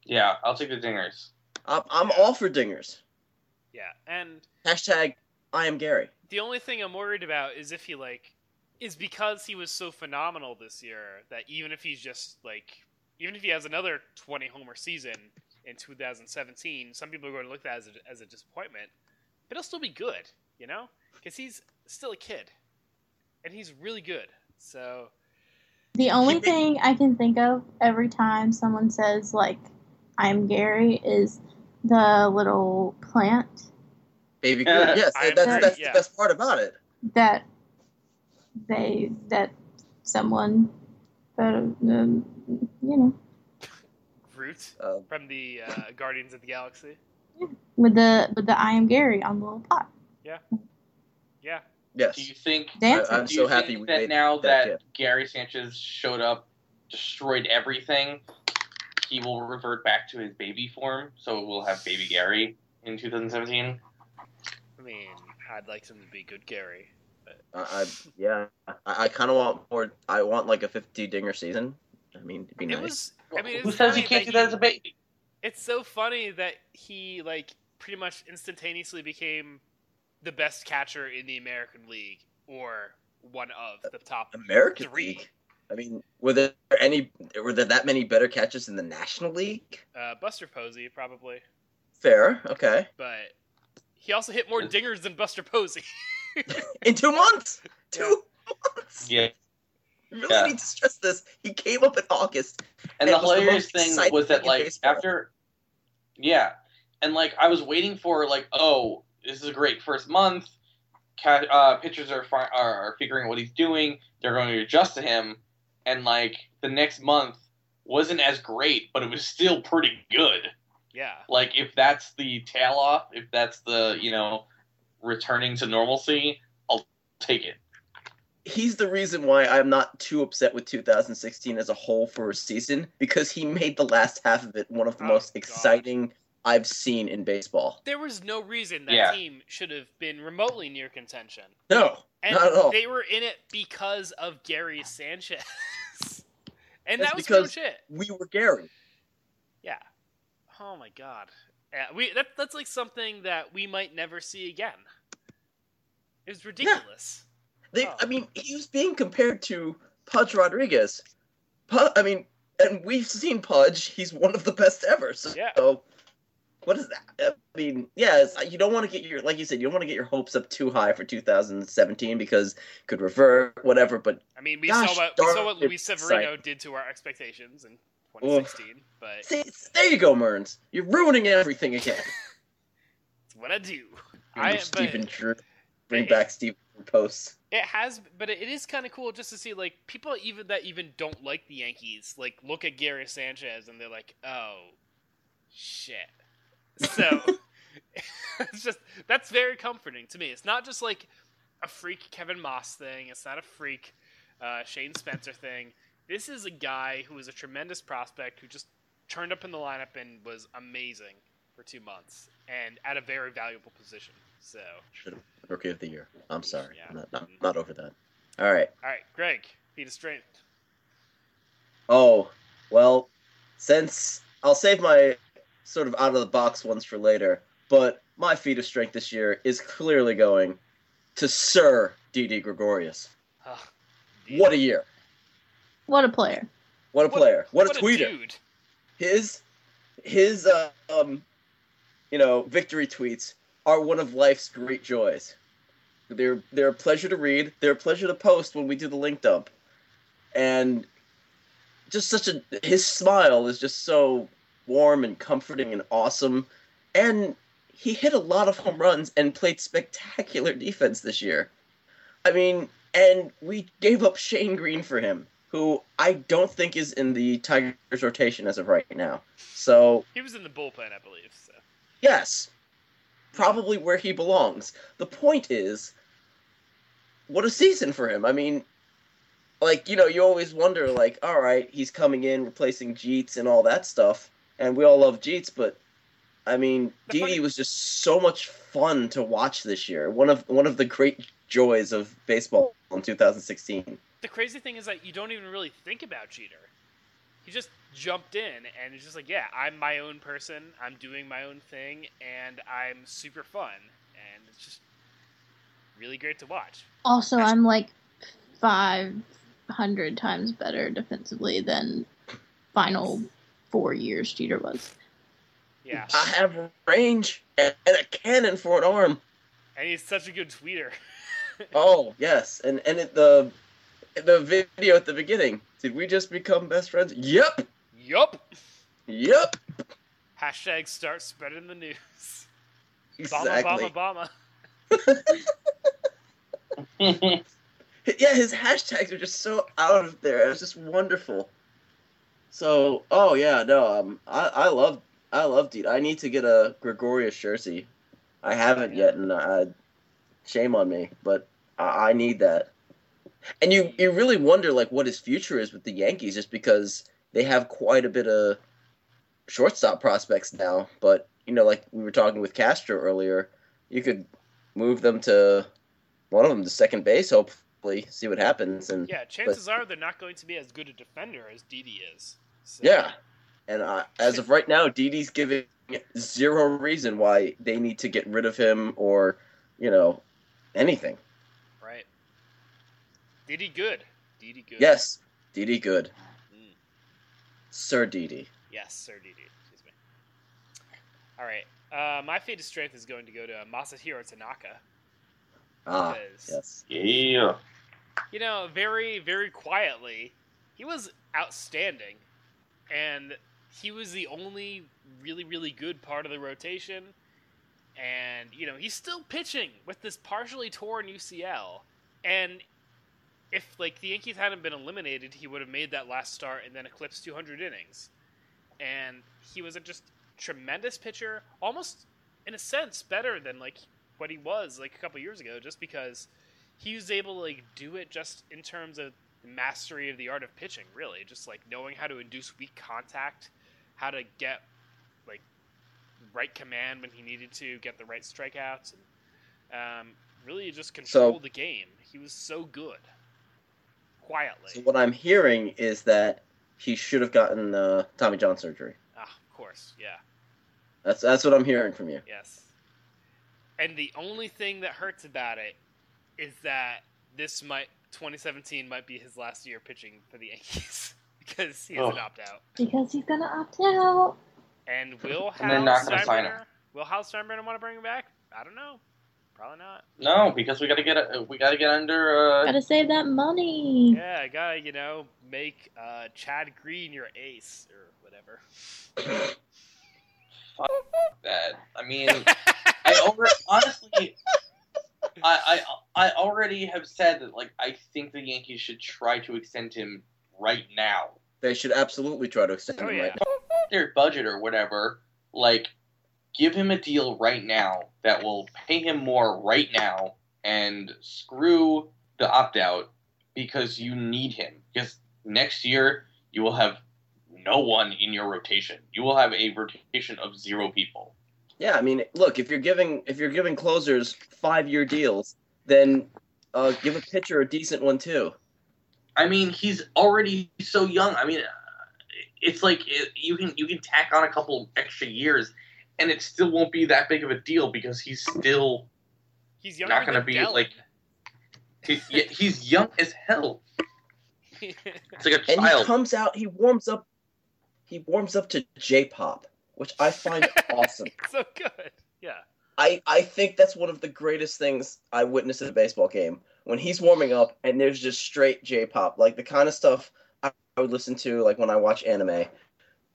yeah, I'll take the dingers. I'm, I'm all for dingers. yeah and Hashtag I am Gary. The only thing I'm worried about is if he like is because he was so phenomenal this year that even if he's just like even if he has another 20 homer season in 2017, some people are going to look at that as a, as a disappointment, but he'll still be good, you know, because he's still a kid and he's really good. So The only thing I can think of every time someone says like I'm Gary is the little plant Baby Uh, Groot. Yes, I am that's, Groot, that's yeah. the best part about it. that they that someone that um, you know Groot Uh, from the uh, Guardians of the Galaxy, with the with the I am Gary on the little pot yeah, Yeah. yes. Do you think? dancing. I'm do so you happy think we that made now that that. Gary Sanchez showed up, destroyed everything, he will revert back to his baby form. So we'll have baby Gary in 2017. I mean, I'd like him to be good Gary. I, I yeah. I, I kind of want more. I want like a 50 dinger season. I mean, it'd be It nice. was. I mean, Who it's says he can't do that as a baby? It's so funny that he like pretty much instantaneously became the best catcher in the American League or one of the top American three. League. I mean, were there any? Were there that many better catches in the National League? Uh, Buster Posey probably, Fair. Okay. but he also hit more dingers than Buster Posey. In two months. Two months. Yeah. You really Yeah. need to stress this. He came up in August. And It the was the hilarious thing was that thing like baseball. after, yeah, and like I was waiting for like oh this is a great first month. Ca- uh, pitchers are, fi- are are figuring what he's doing. They're going to adjust to him, and like the next month wasn't as great, but it was still pretty good. Yeah. Like if that's the tail off, if that's the you know returning to normalcy, I'll take it. He's the reason why I'm not too upset with 2016 as a whole for a season because he made the last half of it one of the Oh, most God. exciting I've seen in baseball. There was no reason that Yeah. team should have been remotely near contention. No, And Not at all. they were in it because of Gary Sanchez. and That's that was because- pretty much we were Gary. Yeah. Oh my god. Yeah, we that, that's like something that we might never see again. It was ridiculous. They, Oh. I mean, he was being compared to Pudge Rodriguez. Pu- I mean, and we've seen Pudge. He's one of the best ever. So, Yeah. what is that? I mean, yeah, you don't want to get your, like you said, you don't want to get your hopes up too high for 2017 because it could revert, whatever. But I mean, we Gosh saw what we saw what Luis Severino exciting. did to our expectations in 2016, but see, there you go, Mearns. You're ruining everything again. it's what I do. I Stephen Drew. Bring it- back Stephen posts. it has but it is kind of cool just to see like people even that even don't like the Yankees like look at Gary Sanchez and they're like, "Oh, shit." So it's just that's very comforting to me. It's not just like a freak Kevin Maas thing. It's not a freak uh, Shane Spencer thing. This is a guy who is a tremendous prospect who just turned up in the lineup and was amazing for two months and at a very valuable position. So, Should have rookie of the year. I'm sorry. Yeah. I'm not, not, not over that. All right. all right, Greg, feet of strength. Oh, well, since I'll save my sort of out of the box ones for later, but my feat of strength this year is clearly going to Sir Didi Gregorius. Ugh, What a year. What a player. What a player. What, what a tweeter. dude. His his uh, um you know, victory tweets are one of life's great joys. They're they're a pleasure to read. They're a pleasure to post when we do the link dump. And just such a his smile is just so warm and comforting and awesome. And he hit a lot of home runs and played spectacular defense this year. I mean, and we gave up Shane Greene for him, who I don't think is in the Tigers rotation as of right now. So, He was in the bullpen, I believe. So yes, probably where he belongs. The point is, what a season for him. I mean, like, you know, you always wonder, like, all right, he's coming in, replacing Jeets and all that stuff, and we all love Jeets, but I mean, The Didi funny- was just so much fun to watch this year. One of one of the great joys of baseball in 2016. The crazy thing is that you don't even really think about Jeter. He just jumped in and it's just like, yeah, I'm my own person. I'm doing my own thing, and I'm super fun, and it's just really great to watch. Also, I'm like 500 times better defensively than final four years Jeter was. Yeah, I have range and, and a cannon for an arm. and he's such a good tweeter. Oh yes, and and it, the the video at the beginning. Did we just become best friends? Yep, yup. yep, Hashtag start spreading the news. exactly. Bama, Bama, Bama. Yeah, his hashtags are just so out of there. It was just wonderful. So, oh yeah, no, um, I I love I love Deed. I need to get a Gregorius jersey. I haven't yet, and uh, shame on me, but I, I need that. And you you really wonder like what his future is with the Yankees, just because they have quite a bit of shortstop prospects now. But you know, like we were talking with Castro earlier, you could move them to one of them to second base, hopefully, see what happens. And Yeah, chances are they're not going to be as good a defender as Didi is. So, yeah, and uh, as of right now, Didi's giving zero reason why they need to get rid of him or you know anything. Right. Didi good. Didi good. Yes, Didi good, Mm. Sir Didi. Yes, Sir Didi. Excuse me. All right. Uh, my fate of strength is going to go to Masahiro Tanaka. Ah, Because, yes. yeah. you know, very, very quietly, he was outstanding. And he was the only really, really good part of the rotation. and you know he's still pitching with this partially torn UCL, and if like the Yankees hadn't been eliminated, he would have made that last start and then eclipsed 200 innings, and he was a just tremendous pitcher, almost in a sense better than like what he was like a couple years ago, just because he was able to like do it just in terms of mastery of the art of pitching, really, just like knowing how to induce weak contact, how to get like right command when he needed to, get the right strikeouts, and um, really just control So- the game. He was so good, quietly. So what I'm hearing is that he should have gotten uh, Tommy John surgery. ah, of course, yeah, That's that's what I'm hearing from you. yes. And the only thing that hurts about it is that this might 2017 might be his last year pitching for the Yankees because he has an Oh. opt out. Because he's gonna opt out. And will Hal And they're gonna sign him. Steinbrenner will Hal Steinbrenner want to bring him back? I don't know. Probably not. No, because we gotta get a, we gotta get under. Uh, Gotta save that money. Yeah, I gotta you know make uh, Chad Green your ace or whatever. Fuck that. I mean, I already honestly, I, I I already have said that like I think the Yankees should try to extend him right now. They should absolutely try to extend Oh, him yeah. right now. Their budget or whatever, like give him a deal right now that will pay him more right now and screw the opt out because you need him. Because next year you will have no one in your rotation. You will have a rotation of zero people. Yeah, I mean, look, if you're giving if you're giving closers five year deals, then uh, give a pitcher a decent one too. I mean, he's already so young. I mean, it's like it, you can you can tack on a couple extra years, and it still won't be that big of a deal because he's still He's younger not going to than be Dellin. like he, he's young as hell. It's like a child. And he comes out, he warms up, he warms up to J-pop, which I find awesome. so good. Yeah. I, I think that's one of the greatest things I witnessed at a baseball game when he's warming up and there's just straight J-pop, like the kind of stuff I, I would listen to like when I watch anime.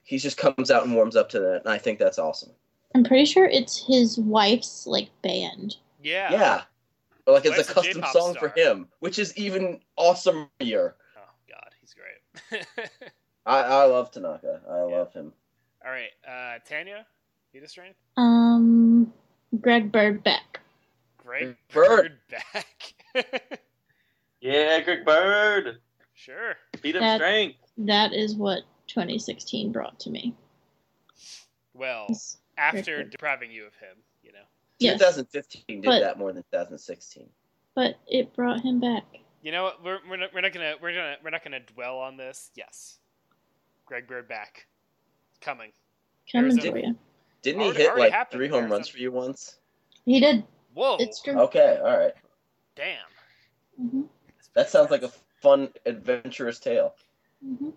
He just comes out and warms up to that, and I think that's awesome. I'm pretty sure it's his wife's like band. Yeah. Yeah, Or, like it's Wife's a a custom J-pop song star. for him, which is even awesomer. Oh God, he's great. I, I love Tanaka. I Yeah. love him. All right, uh, Tanya, feed us strength. Um, Greg Bird back. Greg Bird. back. yeah, Greg Bird, sure. beat up That- strength. That is what 2016 brought to me. Well, Yes. After depriving you of him, you know. Yes, 2015 did but- that more than 2016. but it brought him back. You know what? We're, we're, not, we're not gonna we're gonna we're not gonna dwell on this. Yes, Greg Bird back, coming. Coming Arizona. for you. Didn't he Already- hit already like happened three there, home runs for you once? He did. Whoa! It's true. Okay, all right. Damn. hmm That sounds like a fun, adventurous tale. hmm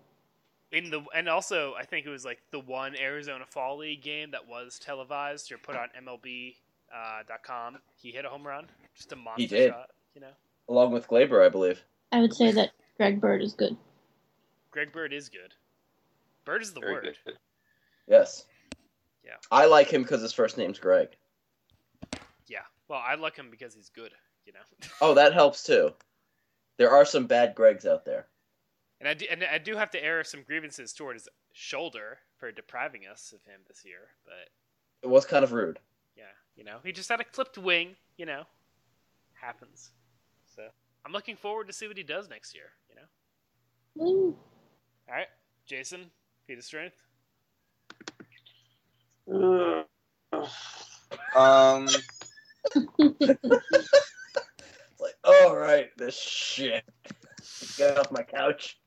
in the and also I think it was like the one Arizona Fall League game that was televised or put on MLB uh, dot com. He hit a home run, just a monster did. shot. You know, Along with Gleyber, I believe. I would say that Greg Bird is good. Greg Bird is good. Bird is the Very word. good. Yes. Yeah. I like him because his first name's Greg. Yeah. Well, I like him because he's good. You know. Oh, that helps too. There are some bad Gregs out there. And I do, and I do have to air some grievances toward his shoulder for depriving us of him this year. But It was kind of rude. yeah, you know, he just had a clipped wing. You know, happens. So I'm looking forward to see what he does next year. You know. Woo. All right, Jason, feed of strength. um, like, all right, this shit. Get off my couch.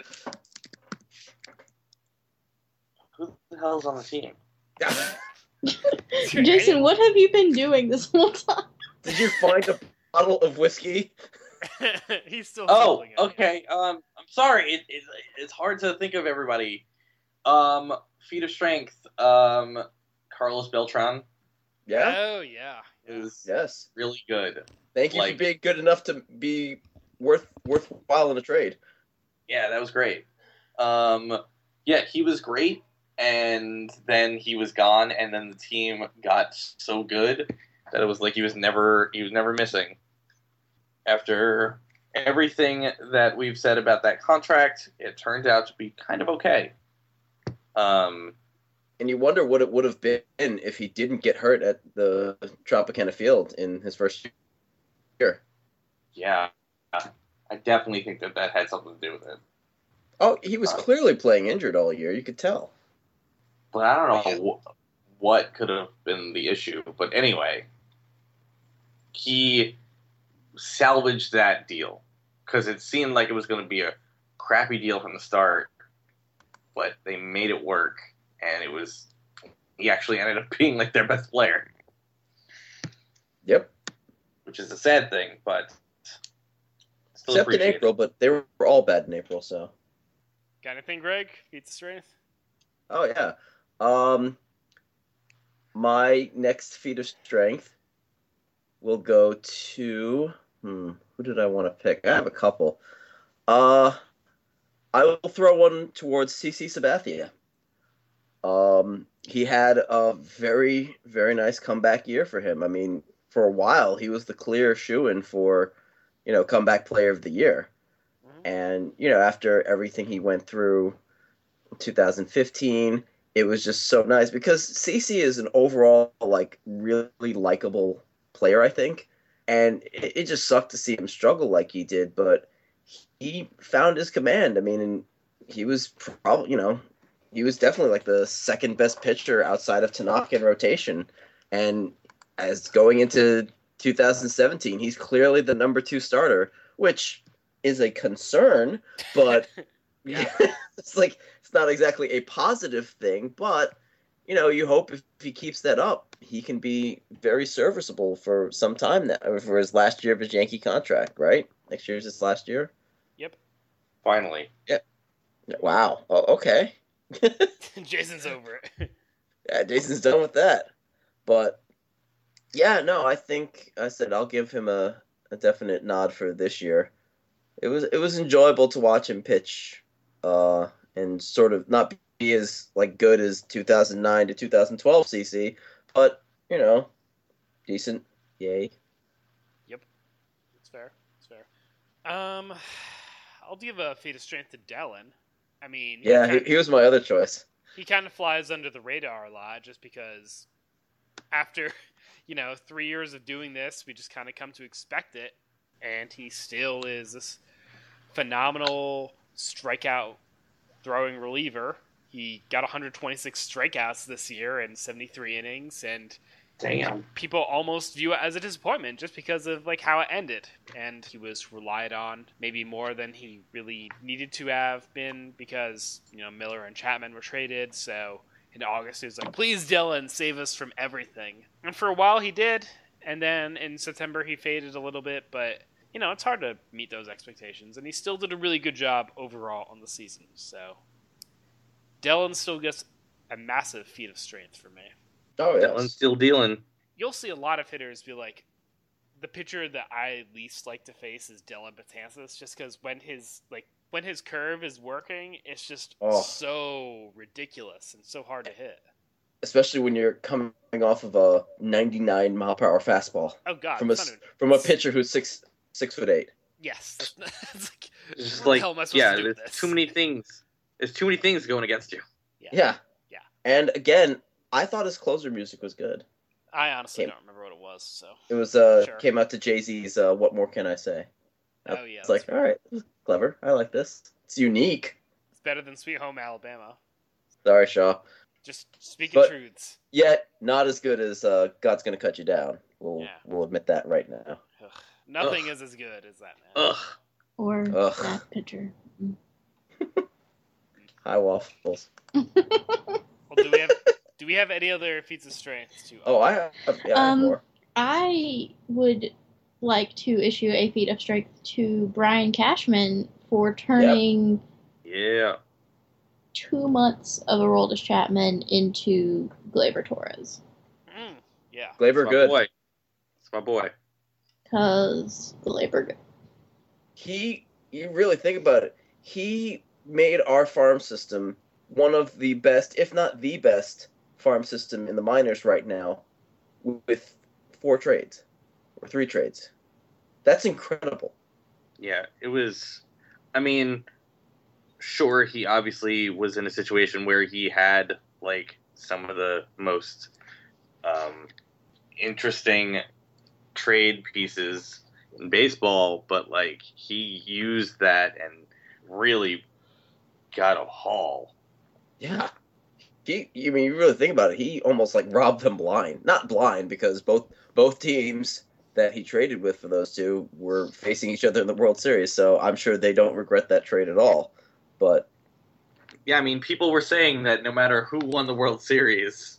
who the hell's on the team? Jason, what have you been doing this whole time? Did you find a bottle of whiskey? He's still. Oh, holding it. okay. Um, I'm sorry. It, it, it's hard to think of everybody. Um, feat of strength. Um, Carlos Beltran Yeah. Oh yeah. yeah. is Yes. really good. Thank you Like- for being good enough to be worth worthwhile in a trade. Yeah, that was great. Um, yeah, he was great, and then he was gone, and then the team got so good that it was like he was never he was never missing. After everything that we've said about that contract, it turned out to be kind of okay. Um, And you wonder what it would have been if he didn't get hurt at the Tropicana Field in his first year. yeah, I definitely think that that had something to do with it. Oh, he was uh, clearly playing injured all year. You could tell. But I don't know wh- what could have been the issue. But anyway, he salvaged that deal because it seemed like it was going to be a crappy deal from the start, but they made it work, and it was he actually ended up being like their best player, Yep. which is a sad thing, but still Except in appreciate it. April, but they were all bad in April, so. Got anything, Greg? Feats of strength? Oh yeah. Um my next feat of strength will go to hmm, who did I want to pick? I have a couple. Uh I will throw one towards CC Sabathia. Um he had a very very nice comeback year for him. I mean, for a while he was the clear shoe-in for, you know, comeback player of the year. Mhm. And, you know, after everything he went through in 2015, it was just so nice because CC is an overall, like, really likable player, I think. And it, it just sucked to see him struggle like he did, but he found his command. I mean, and he was probably, you know, he was definitely like the second best pitcher outside of Tanaka in rotation. And as going into 2017, he's clearly the number two starter, which is a concern, but Yeah. it's like it's not exactly a positive thing, but you know, you hope if he keeps that up, he can be very serviceable for some time now, for his last year of his Yankee contract, right? Next year is his last year. Yep. Finally, Yep. Wow. Oh, okay. Jason's over it. Yeah, Jason's done with that. But yeah, no, I think I said I'll give him a, a definite nod for this year. It was it was enjoyable to watch him pitch, uh, and sort of not be as like good as 2009 to 2012 CC, but you know, decent. Yay. Yep, it's fair. It's fair. Um, I'll give a feat of strength to Dellin. I mean, Yeah, he, he was my other choice. he kind of flies under the radar a lot just because after you know three years of doing this we just kind of come to expect it. And he still is this phenomenal strikeout throwing reliever. He got 126 strikeouts this year in 73 innings. And damn. people almost view it as a disappointment just because of like how it ended. And he was relied on maybe more than he really needed to have been because you know Miller and Chapman were traded. So in August he was like please Dellin save us from everything. And for a while he did. And then in September he faded a little bit but you know it's hard to meet those expectations. And he still did a really good job overall on the season. So Dellin still gets a massive feat of strength for me. Oh That one's still dealing. you'll see a lot of hitters be like, the pitcher that I least like to face is Dellin Betances, just because when his like when his curve is working, it's just Oh. so ridiculous and so hard to hit. Especially when you're coming off of a 99 mile per hour fastball Oh God, from a it's s- not even- from a pitcher who's six six foot eight. yes, it's like, It's just like hell am I supposed yeah, to do there's this? too many things. There's too many things going against you. Yeah. Yeah. And again, I thought his closer music was good. I honestly Came- don't remember what it was. So It was uh Sure. came out to Jay Z's uh, "What More Can I Say." Oh yeah, It's like, all right, clever. I like this. It's unique. it's better than Sweet Home Alabama. Sorry, Shaw. Just speaking But- truths. Yet not as good as uh, "God's Gonna Cut You Down." We'll Yeah. we'll admit that right now. Ugh. Nothing is as good as that man. Ugh. Or Ugh. that pitcher. High waffles. Well, do we have do we have any other feats of strength to? Oh, I have, yeah, I have Um, more. I would like to issue a feat of strength to Brian Cashman for turning Yeah. two months of a Aroldis Chapman into Gleyber Torres. Mm, yeah. Gleyber It's good. boy. It's my boy. Because Gleyber good. He, you really think about it. He made our farm system one of the best, if not the best, farm system in the minors right now, with four trades or three trades. That's incredible. Yeah, it was. I mean, sure, he obviously was in a situation where he had like some of the most um, interesting trade pieces in baseball, but like he used that and really got a haul. Yeah. He, I mean, you really think about it. He almost like robbed them blind. Not blind because both both teams that he traded with for those two were facing each other in the World Series. So I'm sure they don't regret that trade at all. But Yeah, I mean, people were saying that no matter who won the World Series,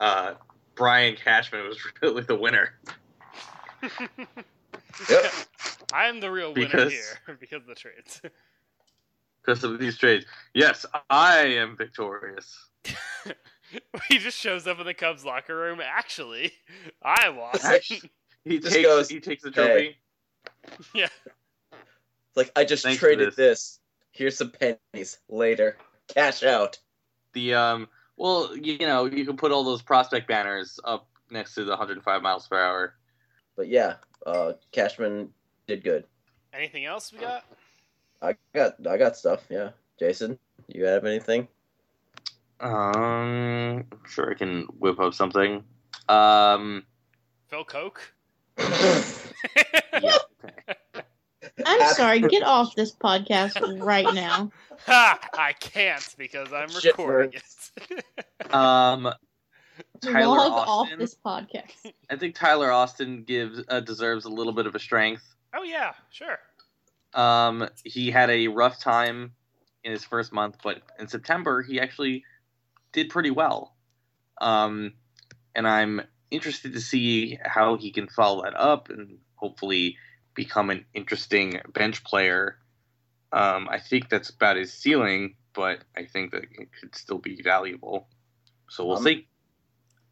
uh, Brian Cashman was really the winner. Yep. I'm the real winner Because- here because of the trades. because of these trades. Yes, I am victorious. he just shows up in the Cubs locker room. Actually, I won. Actually- He Just takes goes, he takes the trophy. yeah. like I just Thanks traded this. this. Here's some pennies. Later. Cash out. The um, well, you know, you can put all those prospect banners up next to the 105 miles per hour. But yeah, uh, Cashman did good. Anything else we got? I got I got stuff. Yeah, Jason, you have anything? Um, I'm sure I can whip up something. Um, Phil Coke. Yeah, okay. I'm sorry. Get off this podcast right now. ha! I can't because I'm Shit recording words. it. Um, Tyler Log off this podcast. I think Tyler Austin gives uh, deserves a little bit of a strength. oh yeah, sure. Um, he had a rough time in his first month, but in September he actually did pretty well. Um, and I'm interested to see how he can follow that up and hopefully become an interesting bench player. Um, I think that's about his ceiling, but I think that it could still be valuable. So we'll Um, see.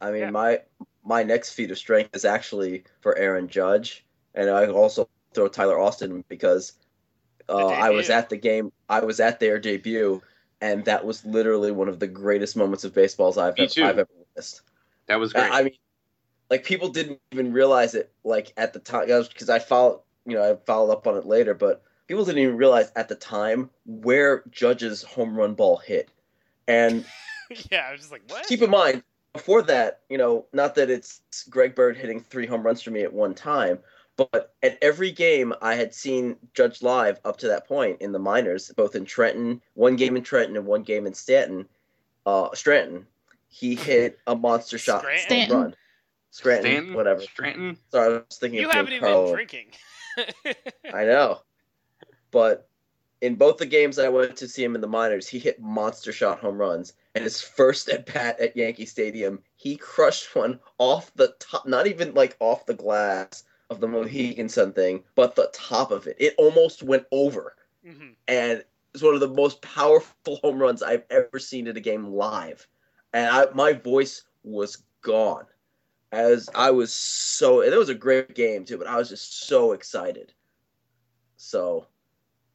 I mean, Yeah. my my next feat of strength is actually for Aaron Judge, and I also throw Tyler Austin because uh, I was at the game. I was at their debut, and that was literally one of the greatest moments of baseballs I've, ever, too. I've ever witnessed. That was great. I I mean, like people didn't even realize it like at the time because I followed, you know, I followed up on it later, but people didn't even realize at the time where Judge's home run ball hit, and yeah, I was just like, what? keep in mind before that you know not that it's greg bird hitting three home runs for me at one time but at every game i had seen judge live up to that point in the minors both in trenton one game in trenton and one game in stanton uh stratton he hit a monster shot Scranton? home run scranton, Stanton, whatever Stanton. sorry i was thinking you of haven't even been drinking. I know. But in both the games I went to see him in the minors, he hit monster shot home runs. And his first at bat at Yankee Stadium, he crushed one off the top, not even like off the glass of the Mohegan Sun thing, but the top of it. It almost went over. hmm And it's one of the most powerful home runs I've ever seen in a game live. And I, my voice was gone. As I was so, and it was a great game too, but I was just so excited. So,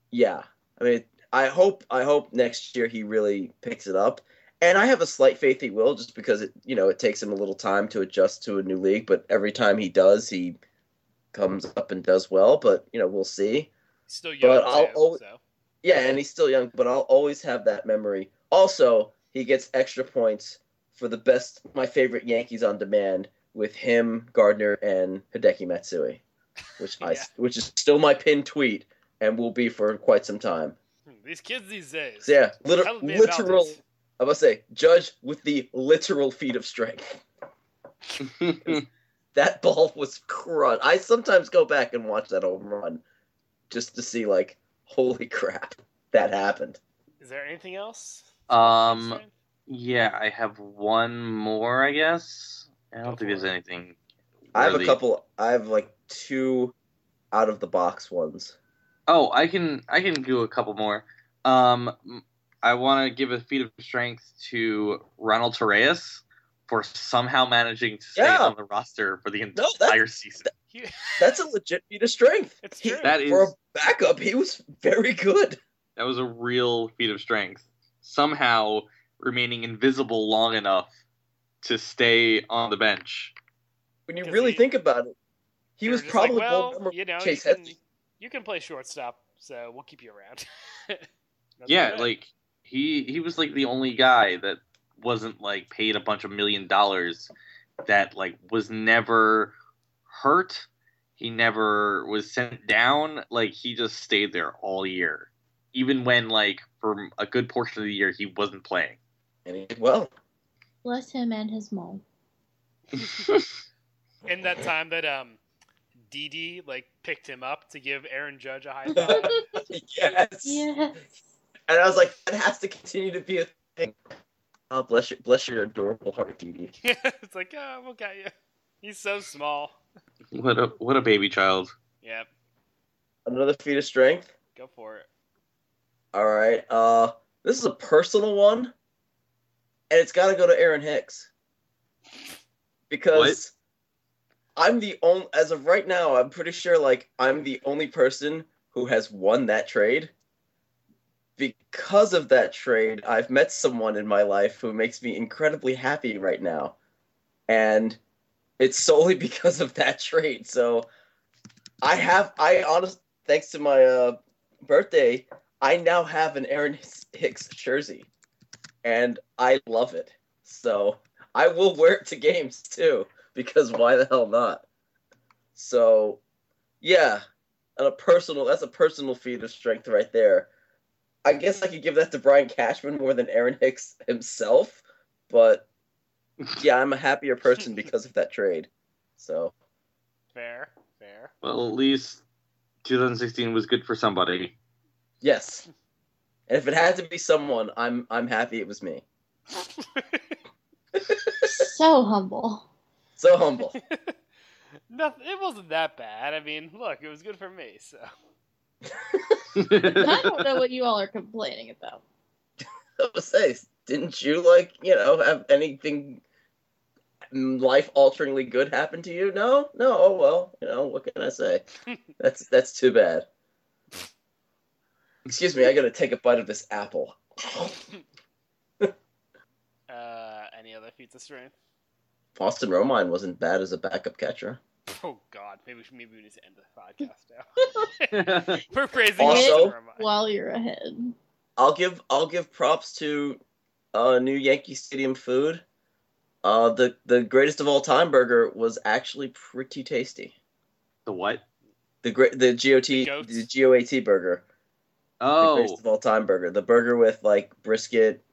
yeah, I mean, I hope I hope next year he really picks it up, and I have a slight faith he will, just because it you know it takes him a little time to adjust to a new league. But every time he does, he comes up and does well. But you know, we'll see. He's still young, But I'll too, al- so. Yeah, and he's still young, but I'll always have that memory. Also, he gets extra points for the best, my favorite Yankees on demand with him, Gardner, and Hideki Matsui, which I which is still my pinned tweet and will be for quite some time. Hmm, These kids these days. So yeah, liter- Tell me about literal. I must say, Judge with the literal feat of strength. That ball was crushed. I sometimes go back and watch that home run just to see, like, holy crap, that happened. Is there anything else? Um, yeah, I have one more, I guess. I don't Go think there's it. anything. I have a couple. I have like two out of the box ones. Oh, I can I can do a couple more. Um, I want to give a feat of strength to Ronald Torreyes for somehow managing to stay Yeah. on the roster for the No, that's- entire season. He- That's a legit feat of strength. It's He- That is For a backup, he was very good. that was a real feat of strength. Somehow remaining invisible long enough to stay on the bench. when you really he- think about it, he was were just like, probably well, you know, Chase you can, Headley. you can play shortstop, so we'll keep you around. Yeah, like he he was like the only guy that wasn't like paid a bunch of million dollars that like was never hurt. He never was sent down. Like he just stayed there all year, even when like for a good portion of the year he wasn't playing. And he did well. Bless him and his mom. in that time that um, Didi like picked him up to give Aaron Judge a high five. yes. Yes. And I was like, that has to continue to be a thing. Oh, bless your, bless your adorable heart, Didi. it's like, oh, we'll get you. He's so small. what a what a baby child. Yep, Another feat of strength. go for it. All right. Uh, this is a personal one, and it's got to go to Aaron Hicks because I'm the only. As of right now, I'm pretty sure like I'm the only person who has won that trade. Because of that trade, I've met someone in my life who makes me incredibly happy right now, and it's solely because of that trade. So, I have I honest thanks to my uh, birthday. I now have an Aaron Hicks jersey, and I love it. So I will wear it to games too, because why the hell not? So, yeah, and a personal that's a personal feat of strength right there. I guess I could give that to Brian Cashman more than Aaron Hicks himself, but yeah, I'm a happier person because of that trade. So Fair, fair. Well, at least 2016 was good for somebody. yes, and if it had to be someone, I'm I'm happy it was me. So humble. So humble. Nothing. It wasn't that bad. I mean, look, it was good for me. So I don't know what you all are complaining about. I was say, didn't you like you know have anything life alteringly good happen to you? No, no. Oh well, you know what can I say? That's that's too bad. Excuse me, I gotta take a bite of this apple. Uh, any other feats of strength? Austin Romine wasn't bad as a backup catcher. Oh God, maybe we should, maybe we need to end the podcast now. We're praising Also- Austin Romine. While you're ahead. I'll give I'll give props to uh, new Yankee Stadium food. Uh, the the greatest of all time burger was actually pretty tasty. the what? The great the GOT The goats? the GOAT burger. The Oh, greatest of all time burger. The burger with like brisket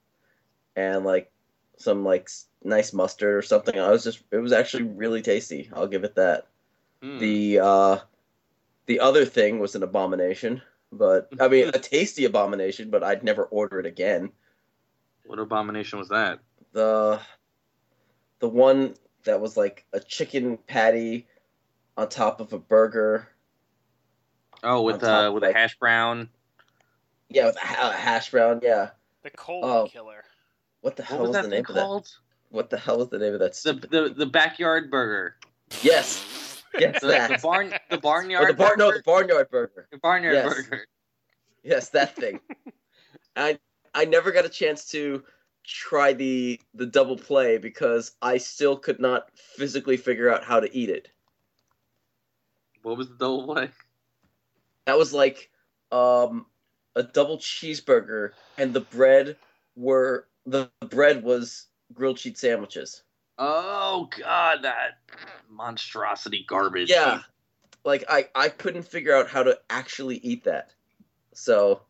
and like some like nice mustard or something. I was just it was actually really tasty. I'll give it that. hmm. The uh the other thing was an abomination, but I mean a tasty abomination, but I'd never order it again. what abomination was that? The the one that was like a chicken patty on top of a burger. Oh, with uh, with like- a hash brown. Yeah, with a hash brown. Yeah. The colon Oh. killer. What the What hell was was, that the thing name of that? called? What the hell was the name of that? The, the the backyard burger. Yes. Yes, The, that. the barn the Or barnyard the bar- no, the barnyard burger. The barnyard yes. burger. Yes, that thing. I I never got a chance to try the the double play because I still could not physically figure out how to eat it. What was the double play? That was like um a double cheeseburger and the bread were the bread was grilled cheese sandwiches. Oh god, that monstrosity garbage. Yeah. Like I I couldn't figure out how to actually eat that. So,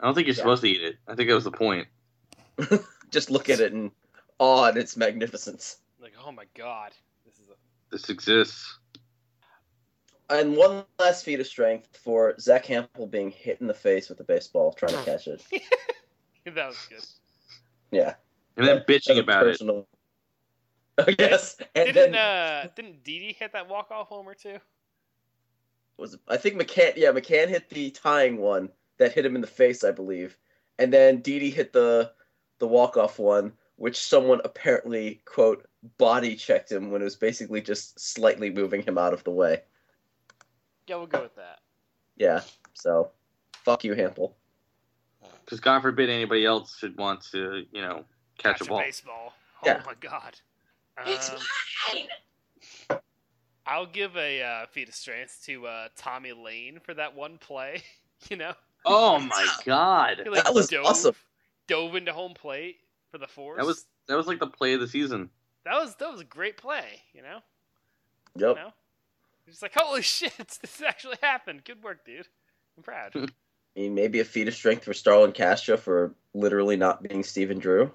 I don't think you're Yeah. supposed to eat it. I think that was the point. just look at it in awe at its magnificence. Like, oh my God, this is a This exists. And one last feat of strength for Zack Hample being hit in the face with a baseball trying to catch it. that was good. Yeah. And then bitching That's a about it. personal- Oh, yes. And Didn't then uh didn't Didi hit that walk off homer too? was I think McCann yeah, McCann hit the tying one that hit him in the face, I believe. And then Didi hit the the walk off one, which someone apparently, quote, body checked him when it was basically just slightly moving him out of the way. Yeah, we'll go with that. Yeah. So fuck you, Hample. Because God forbid anybody else should want to, you know, catch, a ball. baseball. Oh Yeah. my God. It's Um, mine. I'll give a uh, feat of strength to uh, Tommy Layne for that one play. You know, Oh my god, He, like, That was dove, awesome. Dove into home plate for the force. that was that was like the play of the season. that was that was a great play. You know, you Yep. know, it's like holy shit, this actually happened. Good work, dude. I'm proud. I mean, maybe a feat of strength for Starlin Castro for literally not being Stephen Drew.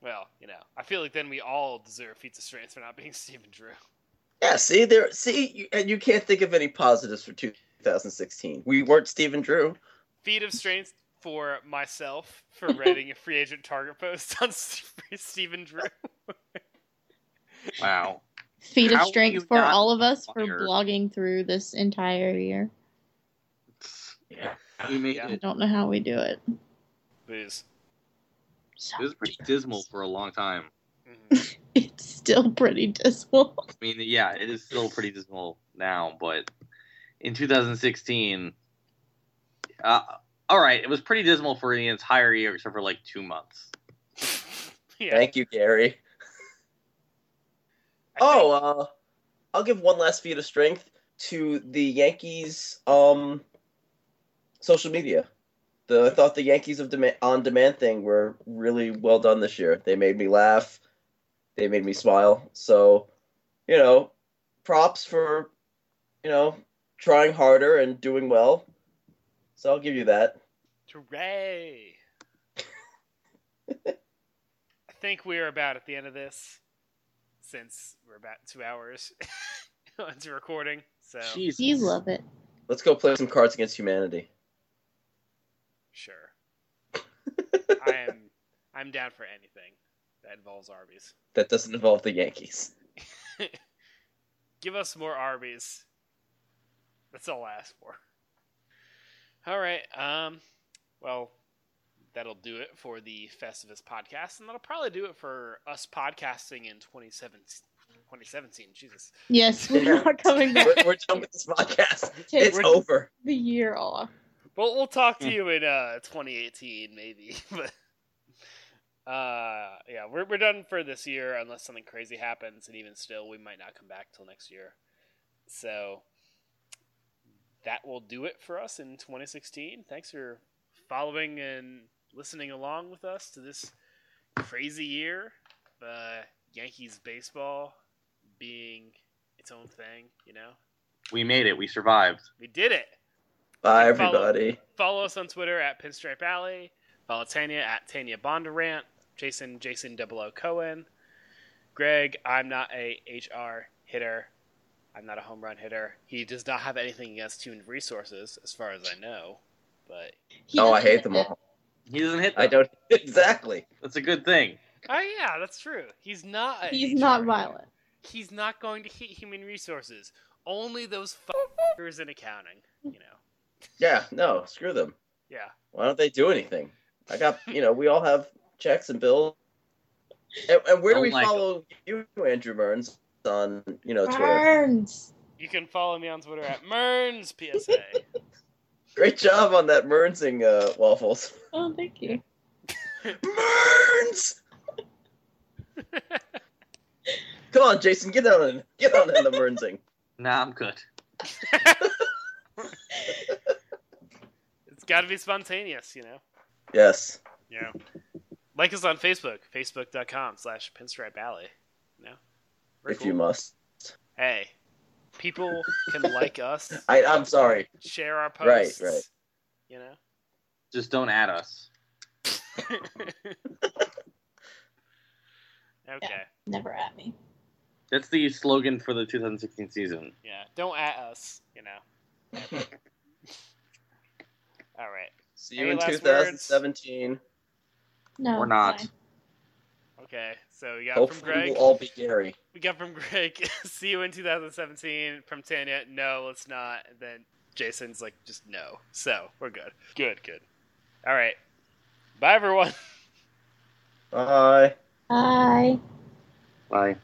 well, you know, I feel like then we all deserve feats of strength for not being Stephen Drew. Yeah, see there, see, you, and you can't think of any positives for 2016. We weren't Stephen Drew. Feat of strength for myself for writing a free agent target post on Stephen Drew. Wow. Feat of How do strength for all of us for blogging through this entire year. Yeah. We made Yeah. I don't know how we do it. Booze. So It was pretty dismal for a long time. Mhm. it's still pretty dismal. I mean, yeah, it is still pretty dismal now, but in 2016, uh, all right, it was pretty dismal for the entire year except for like two months. yeah. Thank you, Gary. I Oh, uh, I'll give one last feat of strength to the Yankees um social media. The I thought the Yankees of demand on demand thing were really well done this year. They made me laugh. They made me smile. So, you know, props for you know trying harder and doing well. So I'll give you that. Hooray! I think we're about at the end of this, since we're about two hours into recording. So Jeez. You love it. Let's go play some Cards Against Humanity. sure, I am. I'm down for anything that involves Arby's. That doesn't involve the Yankees. Give us more Arby's. That's all I ask for. All right. Um. Well, that'll do it for the Festivus podcast, and that'll probably do it for us podcasting in 2017. 2017. Jesus. Yes, we're Yeah. not coming back we're, we're done with this podcast. Take It's over. the year off. Well, we'll talk to you in uh 2018 maybe, but uh yeah, we're we're done for this year unless something crazy happens, and even still, we might not come back till next year. So that will do it for us in 2016. Thanks for following and listening along with us to this crazy year. Uh, Yankees baseball being its own thing, you know. We made it. We survived. We did it. Bye, everybody. Follow us on Twitter at Pinstripe Alley. Follow Tanya at Tanya Bondurant. Jason Jason Double O Cohen. Greg, I'm not a HR hitter. I'm not a home run hitter. He does not have anything against human resources, as far as I know. But He Oh, I hate them all. He doesn't hit. I don't exactly. That's a good thing. oh yeah, that's true. He's not. A He's HR not hitter. violent. He's not going to hit human resources. Only those fuckers in accounting. You know. Yeah, no, screw them. Yeah. Why don't they do anything? I got, you know, we all have checks and bills. And, and where do Don't we like follow you, Andrew Burns, on, you know, Twitter? Burns. You can follow me on Twitter at Mearns PSA. Great job on that Mearnsing uh, waffles. Oh, thank you. Mearns! Come on, Jason, get on in, get on in the Mearnsing. Nah, I'm good. it's got to be spontaneous, you know. Yes. Yeah. Like us on Facebook, facebook.com slash pinstripe alley. You know? Very if you must. Hey, people can like us, I, I'm sorry. share our Right, posts. right. Right. You know? Just don't add us. okay. Never at me. That's the slogan for the 2016 season. Yeah. Don't at us, you know. All right. See you Any in last 2017. No. We're not. fine. Okay. So we got from Greg. we'll all be Gary. We got from Greg. See you in 2017. From Tanya. No, let's not. And then Jason's like, just no. So we're good. Good. Good. All right. Bye, everyone. Bye. Bye. Bye.